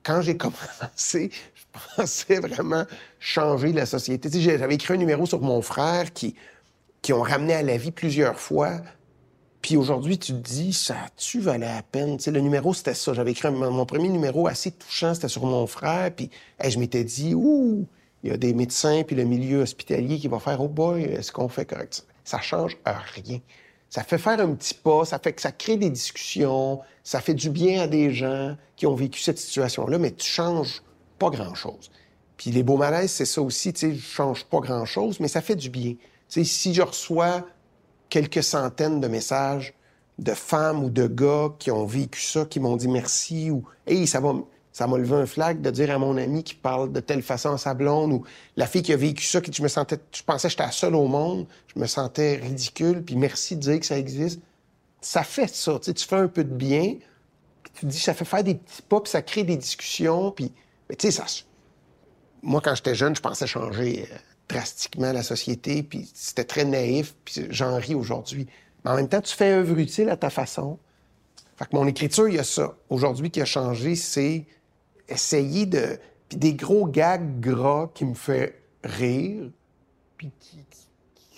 quand j'ai commencé, je pensais vraiment changer la société. j'avais écrit un numéro sur mon frère qui, qui ont ramené à la vie plusieurs fois. Puis aujourd'hui, tu te dis, ça tu valait la peine? le numéro, c'était ça. J'avais écrit mon premier numéro assez touchant, c'était sur mon frère. Puis je m'étais dit, ouh, il y a des médecins, puis le milieu hospitalier qui va faire, oh boy, est-ce qu'on fait correct? Ça change rien ça fait faire un petit pas, ça fait que ça crée des discussions, ça fait du bien à des gens qui ont vécu cette situation-là, mais tu changes pas grand-chose. Puis les beaux malaises, c'est ça aussi, tu sais, je change pas grand-chose, mais ça fait du bien. Tu si je reçois quelques centaines de messages de femmes ou de gars qui ont vécu ça, qui m'ont dit merci ou hey, ça va ça m'a levé un flag de dire à mon ami qui parle de telle façon à sa blonde ou la fille qui a vécu ça, que je me sentais, je pensais que j'étais la seule au monde, je me sentais ridicule, puis merci de dire que ça existe. Ça fait ça, tu sais, tu fais un peu de bien, puis tu dis, ça fait faire des petits pas, puis ça crée des discussions, puis, mais tu sais, ça... Moi, quand j'étais jeune, je pensais changer euh, drastiquement la société, puis c'était très naïf, puis j'en ris aujourd'hui. Mais en même temps, tu fais œuvre utile à ta façon. Fait que mon écriture, il y a ça. Aujourd'hui, qui a changé, c'est essayer de... Puis des gros gags gras qui me fait rire, puis qui,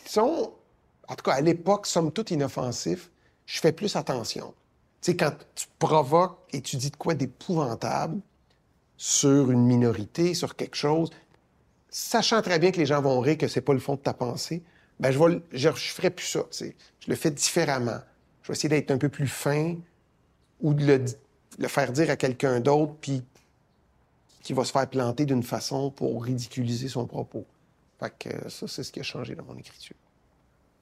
sont, en tout cas à l'époque, somme toute inoffensifs, je fais plus attention. Tu sais, quand tu provoques et tu dis de quoi d'épouvantable sur une minorité, sur quelque chose, sachant très bien que les gens vont rire, que c'est pas le fond de ta pensée, ben je, je, je ferai plus ça. Tu sais. Je le fais différemment. Je vais essayer d'être un peu plus fin ou de le, le faire dire à quelqu'un d'autre, puis qui va se faire planter d'une façon pour ridiculiser son propos. Fait que ça, c'est ce qui a changé dans mon écriture.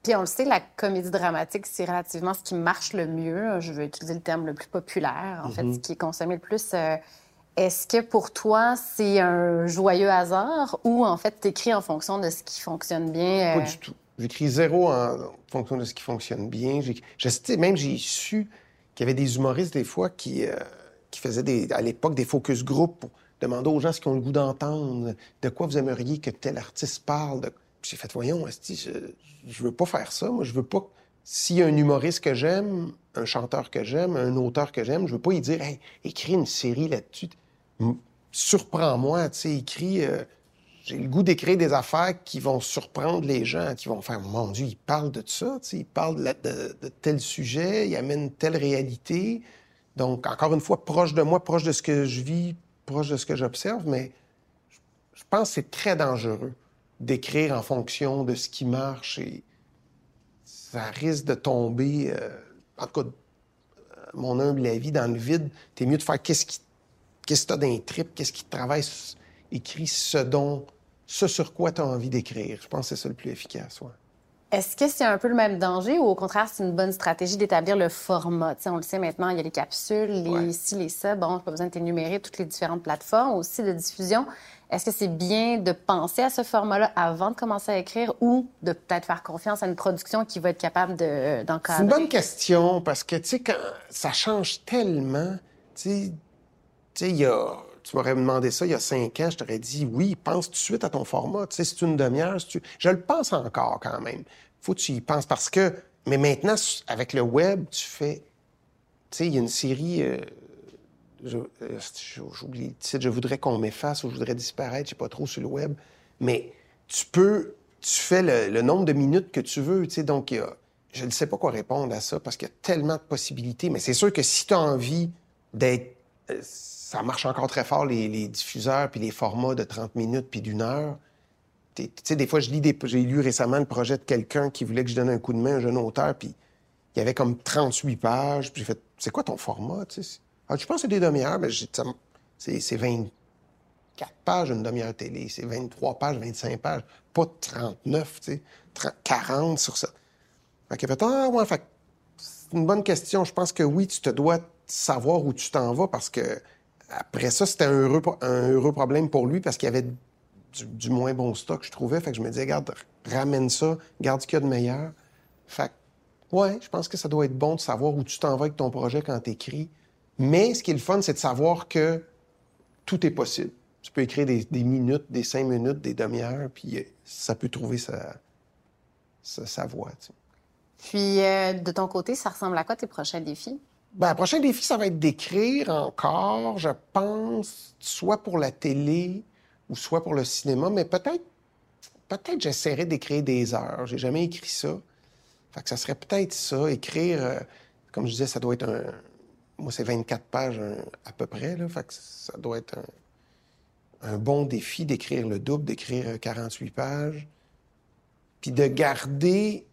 Puis on le sait, la comédie dramatique, c'est relativement ce qui marche le mieux. Je vais utiliser le terme le plus populaire, en fait, mm-hmm. ce qui est consommé le plus. Euh, est-ce que pour toi, c'est un joyeux hasard ou en fait, tu écris en fonction de ce qui fonctionne bien? Pas euh? du tout. J'écris zéro en fonction de ce qui fonctionne bien. Même j'ai su qu'il y avait des humoristes des fois qui, euh, qui faisaient des, à l'époque des focus group pour Demandez aux gens ce qu'ils ont le goût d'entendre, de quoi vous aimeriez que tel artiste parle? De... J'ai fait, voyons, je, je veux pas faire ça. Moi, je veux pas. S'il y a un humoriste que j'aime, un chanteur que j'aime, un auteur que j'aime, je veux pas y dire, hey, écris une série là-dessus. Surprends-moi, tu sais, écris. Euh, j'ai le goût d'écrire des affaires qui vont surprendre les gens, qui vont faire, mon Dieu, il parle de ça, il parle de, de, de, tel sujet, il amène telle réalité. Donc, encore une fois, proche de moi, proche de ce que je vis, proche de ce que j'observe, mais je pense que c'est très dangereux d'écrire en fonction de ce qui marche et ça risque de tomber, euh, en tout cas, mon humble avis, dans le vide. T'es mieux de faire qu'est-ce qu'est-ce que t'as dans trip, qu'est-ce qui te travaille, écris ce dont, ce sur quoi tu as envie d'écrire. Je pense que c'est ça le plus efficace, ouais. Est-ce que c'est un peu le même danger ou au contraire, c'est une bonne stratégie d'établir le format? on le sait maintenant, il y a les capsules, les ci, les ça. Bon, pas besoin de t'énumérer toutes les différentes plateformes aussi de diffusion. Est-ce que c'est bien de penser à ce format-là avant de commencer à écrire ou de peut-être faire confiance à une production qui va être capable d'encadrer? c'est une bonne question parce que, tu sais, quand ça change tellement, tu sais, il y a tu m'aurais demandé ça il y a cinq ans, je t'aurais dit oui, pense tout de suite à ton format. Tu sais, c'est une demi-heure. Je le pense encore quand même. Faut que tu y penses parce que. Mais maintenant, avec le web, tu fais. Tu sais, il y a une série. Euh... euh j'oublie le titre. Je voudrais qu'on m'efface ou je voudrais disparaître. Je sais pas trop sur le web. Mais tu peux. Tu fais le, nombre de minutes que tu veux. Tu sais, donc, je ne sais pas quoi répondre à ça parce qu'il y a tellement de possibilités. Mais c'est sûr que si tu as envie d'être euh, ça marche encore très fort, les, diffuseurs, puis les formats de 30 minutes, puis d'une heure. Tu sais, des fois, je lis. J'ai lu récemment le projet de quelqu'un qui voulait que je donne un coup de main, un jeune auteur, puis il y avait comme 38 pages. Puis j'ai fait, c'est quoi ton format, tu sais? Ah, que c'est des demi-heures, mais c'est 24 pages une demi-heure télé, c'est 23 pages, 25 pages, pas 39, tu sais, 40 sur ça. Fait a fait, ah, ouais, fait c'est une bonne question. Je pense que oui, tu te dois savoir où tu t'en vas parce que après ça, c'était un heureux, problème pour lui parce qu'il y avait du, moins bon stock, je trouvais. Fait que je me disais, regarde, ramène ça, garde ce qu'il y a de meilleur. Fait que, ouais, je pense que ça doit être bon de savoir où tu t'en vas avec ton projet quand tu écris. Mais ce qui est le fun, c'est de savoir que tout est possible. Tu peux écrire des, minutes, des cinq minutes, des demi-heures, puis euh, ça peut trouver sa, sa, voie. Puis, euh, de ton côté, ça ressemble à quoi tes prochains défis? Ben, le prochain défi, ça va être d'écrire encore, je pense, soit pour la télé ou soit pour le cinéma, mais peut-être peut-être j'essaierai d'écrire des heures. J'ai jamais écrit ça. Fait que ça serait peut-être ça, écrire, euh, comme je disais, ça doit être un... Moi, c'est 24 pages à peu près, là. Fait que ça doit être un, un bon défi d'écrire le double, d'écrire 48 pages. Puis de garder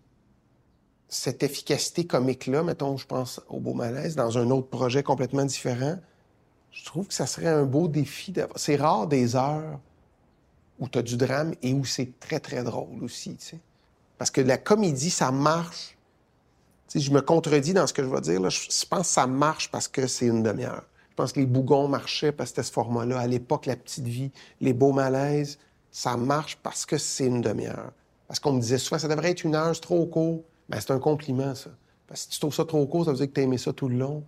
cette efficacité comique-là, mettons, je pense au Beau Malaise, dans un autre projet complètement différent, je trouve que ça serait un beau défi. C'est rare des heures où tu as du drame et où c'est très, très drôle aussi. Parce que la comédie, ça marche. Je me contredis dans ce que je vais dire. Je pense que ça marche parce que c'est une demi-heure. Je pense que les bougons marchaient parce que c'était ce format-là. À l'époque, la petite vie, les beaux malaises, ça marche parce que c'est une demi-heure. Parce qu'on me disait soit ça devrait être une heure, c'est trop court. Ben, c'est un compliment, ça. Parce que si tu trouves ça trop court, ça veut dire que tu aimé ça tout le long.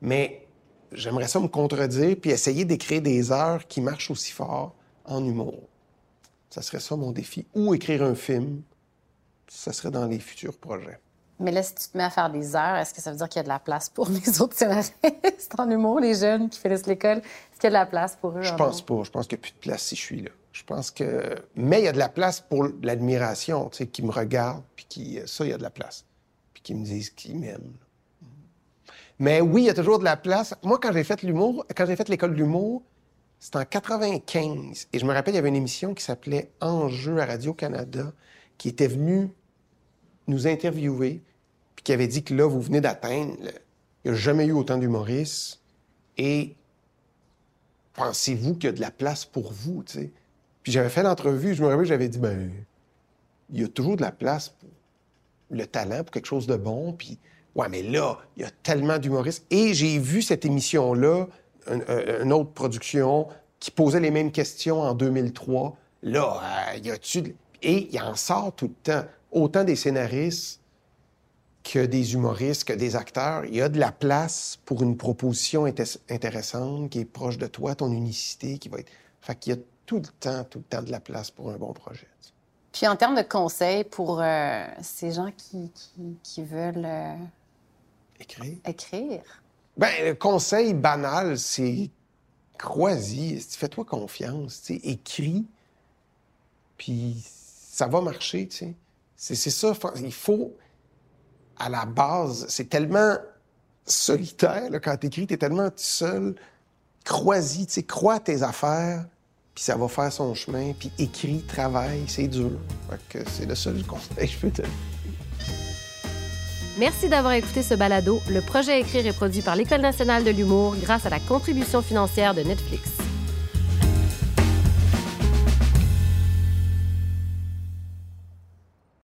Mais j'aimerais ça me contredire puis essayer d'écrire des heures qui marchent aussi fort en humour. Ça serait ça mon défi. Ou écrire un film. Ça serait dans les futurs projets. Mais là, si tu te mets à faire des heures, est-ce que ça veut dire qu'il y a de la place pour les autres scénaristes en humour, les jeunes qui finissent l'école? Est-ce qu'il y a de la place pour eux? Je pense pas. Je pense qu'il n'y a plus de place si je suis là. Je pense que. Mais il y a de la place pour l'admiration, tu sais, qui me regarde, puis qui. Ça, il y a de la place. Puis qui me disent qu'ils m'aiment. Mais oui, il y a toujours de la place. Moi, quand j'ai fait l'humour, quand j'ai fait l'école de l'humour, c'était en 95. Et je me rappelle, il y avait une émission qui s'appelait Enjeu à Radio-Canada, qui était venue nous interviewer, puis qui avait dit que là, vous venez d'atteindre. Il n'y a jamais eu autant d'humoristes. Et pensez-vous qu'il y a de la place pour vous, tu sais? Puis j'avais fait l'entrevue, je me rappelle, j'avais dit, ben, il y a toujours de la place pour le talent, pour quelque chose de bon. Puis, ouais, mais là, il y a tellement d'humoristes. Et j'ai vu cette émission-là, une, autre production, qui posait les mêmes questions en 2003. Là, euh, il y a-tu. Et il en sort tout le temps. Autant des scénaristes que des humoristes, que des acteurs. Il y a de la place pour une proposition intéressante qui est proche de toi, ton unicité, qui va être. Fait qu'il y a tout le temps, tout le temps de la place pour un bon projet. Puis en termes de conseils pour euh, ces gens qui, qui, veulent euh, écrire. écrire? Ben, le conseil banal, c'est crois-y, fais-toi confiance, écris, puis ça va marcher. C'est ça, il faut, à la base, c'est tellement solitaire, là, quand t'écris, t'es tellement seul, crois-y, crois à tes affaires, puis ça va faire son chemin, puis écrit, travaille, c'est dur. c'est le seul conseil que je peux te Merci d'avoir écouté ce balado. Le projet Écrire est produit par l'École nationale de l'humour grâce à la contribution financière de Netflix.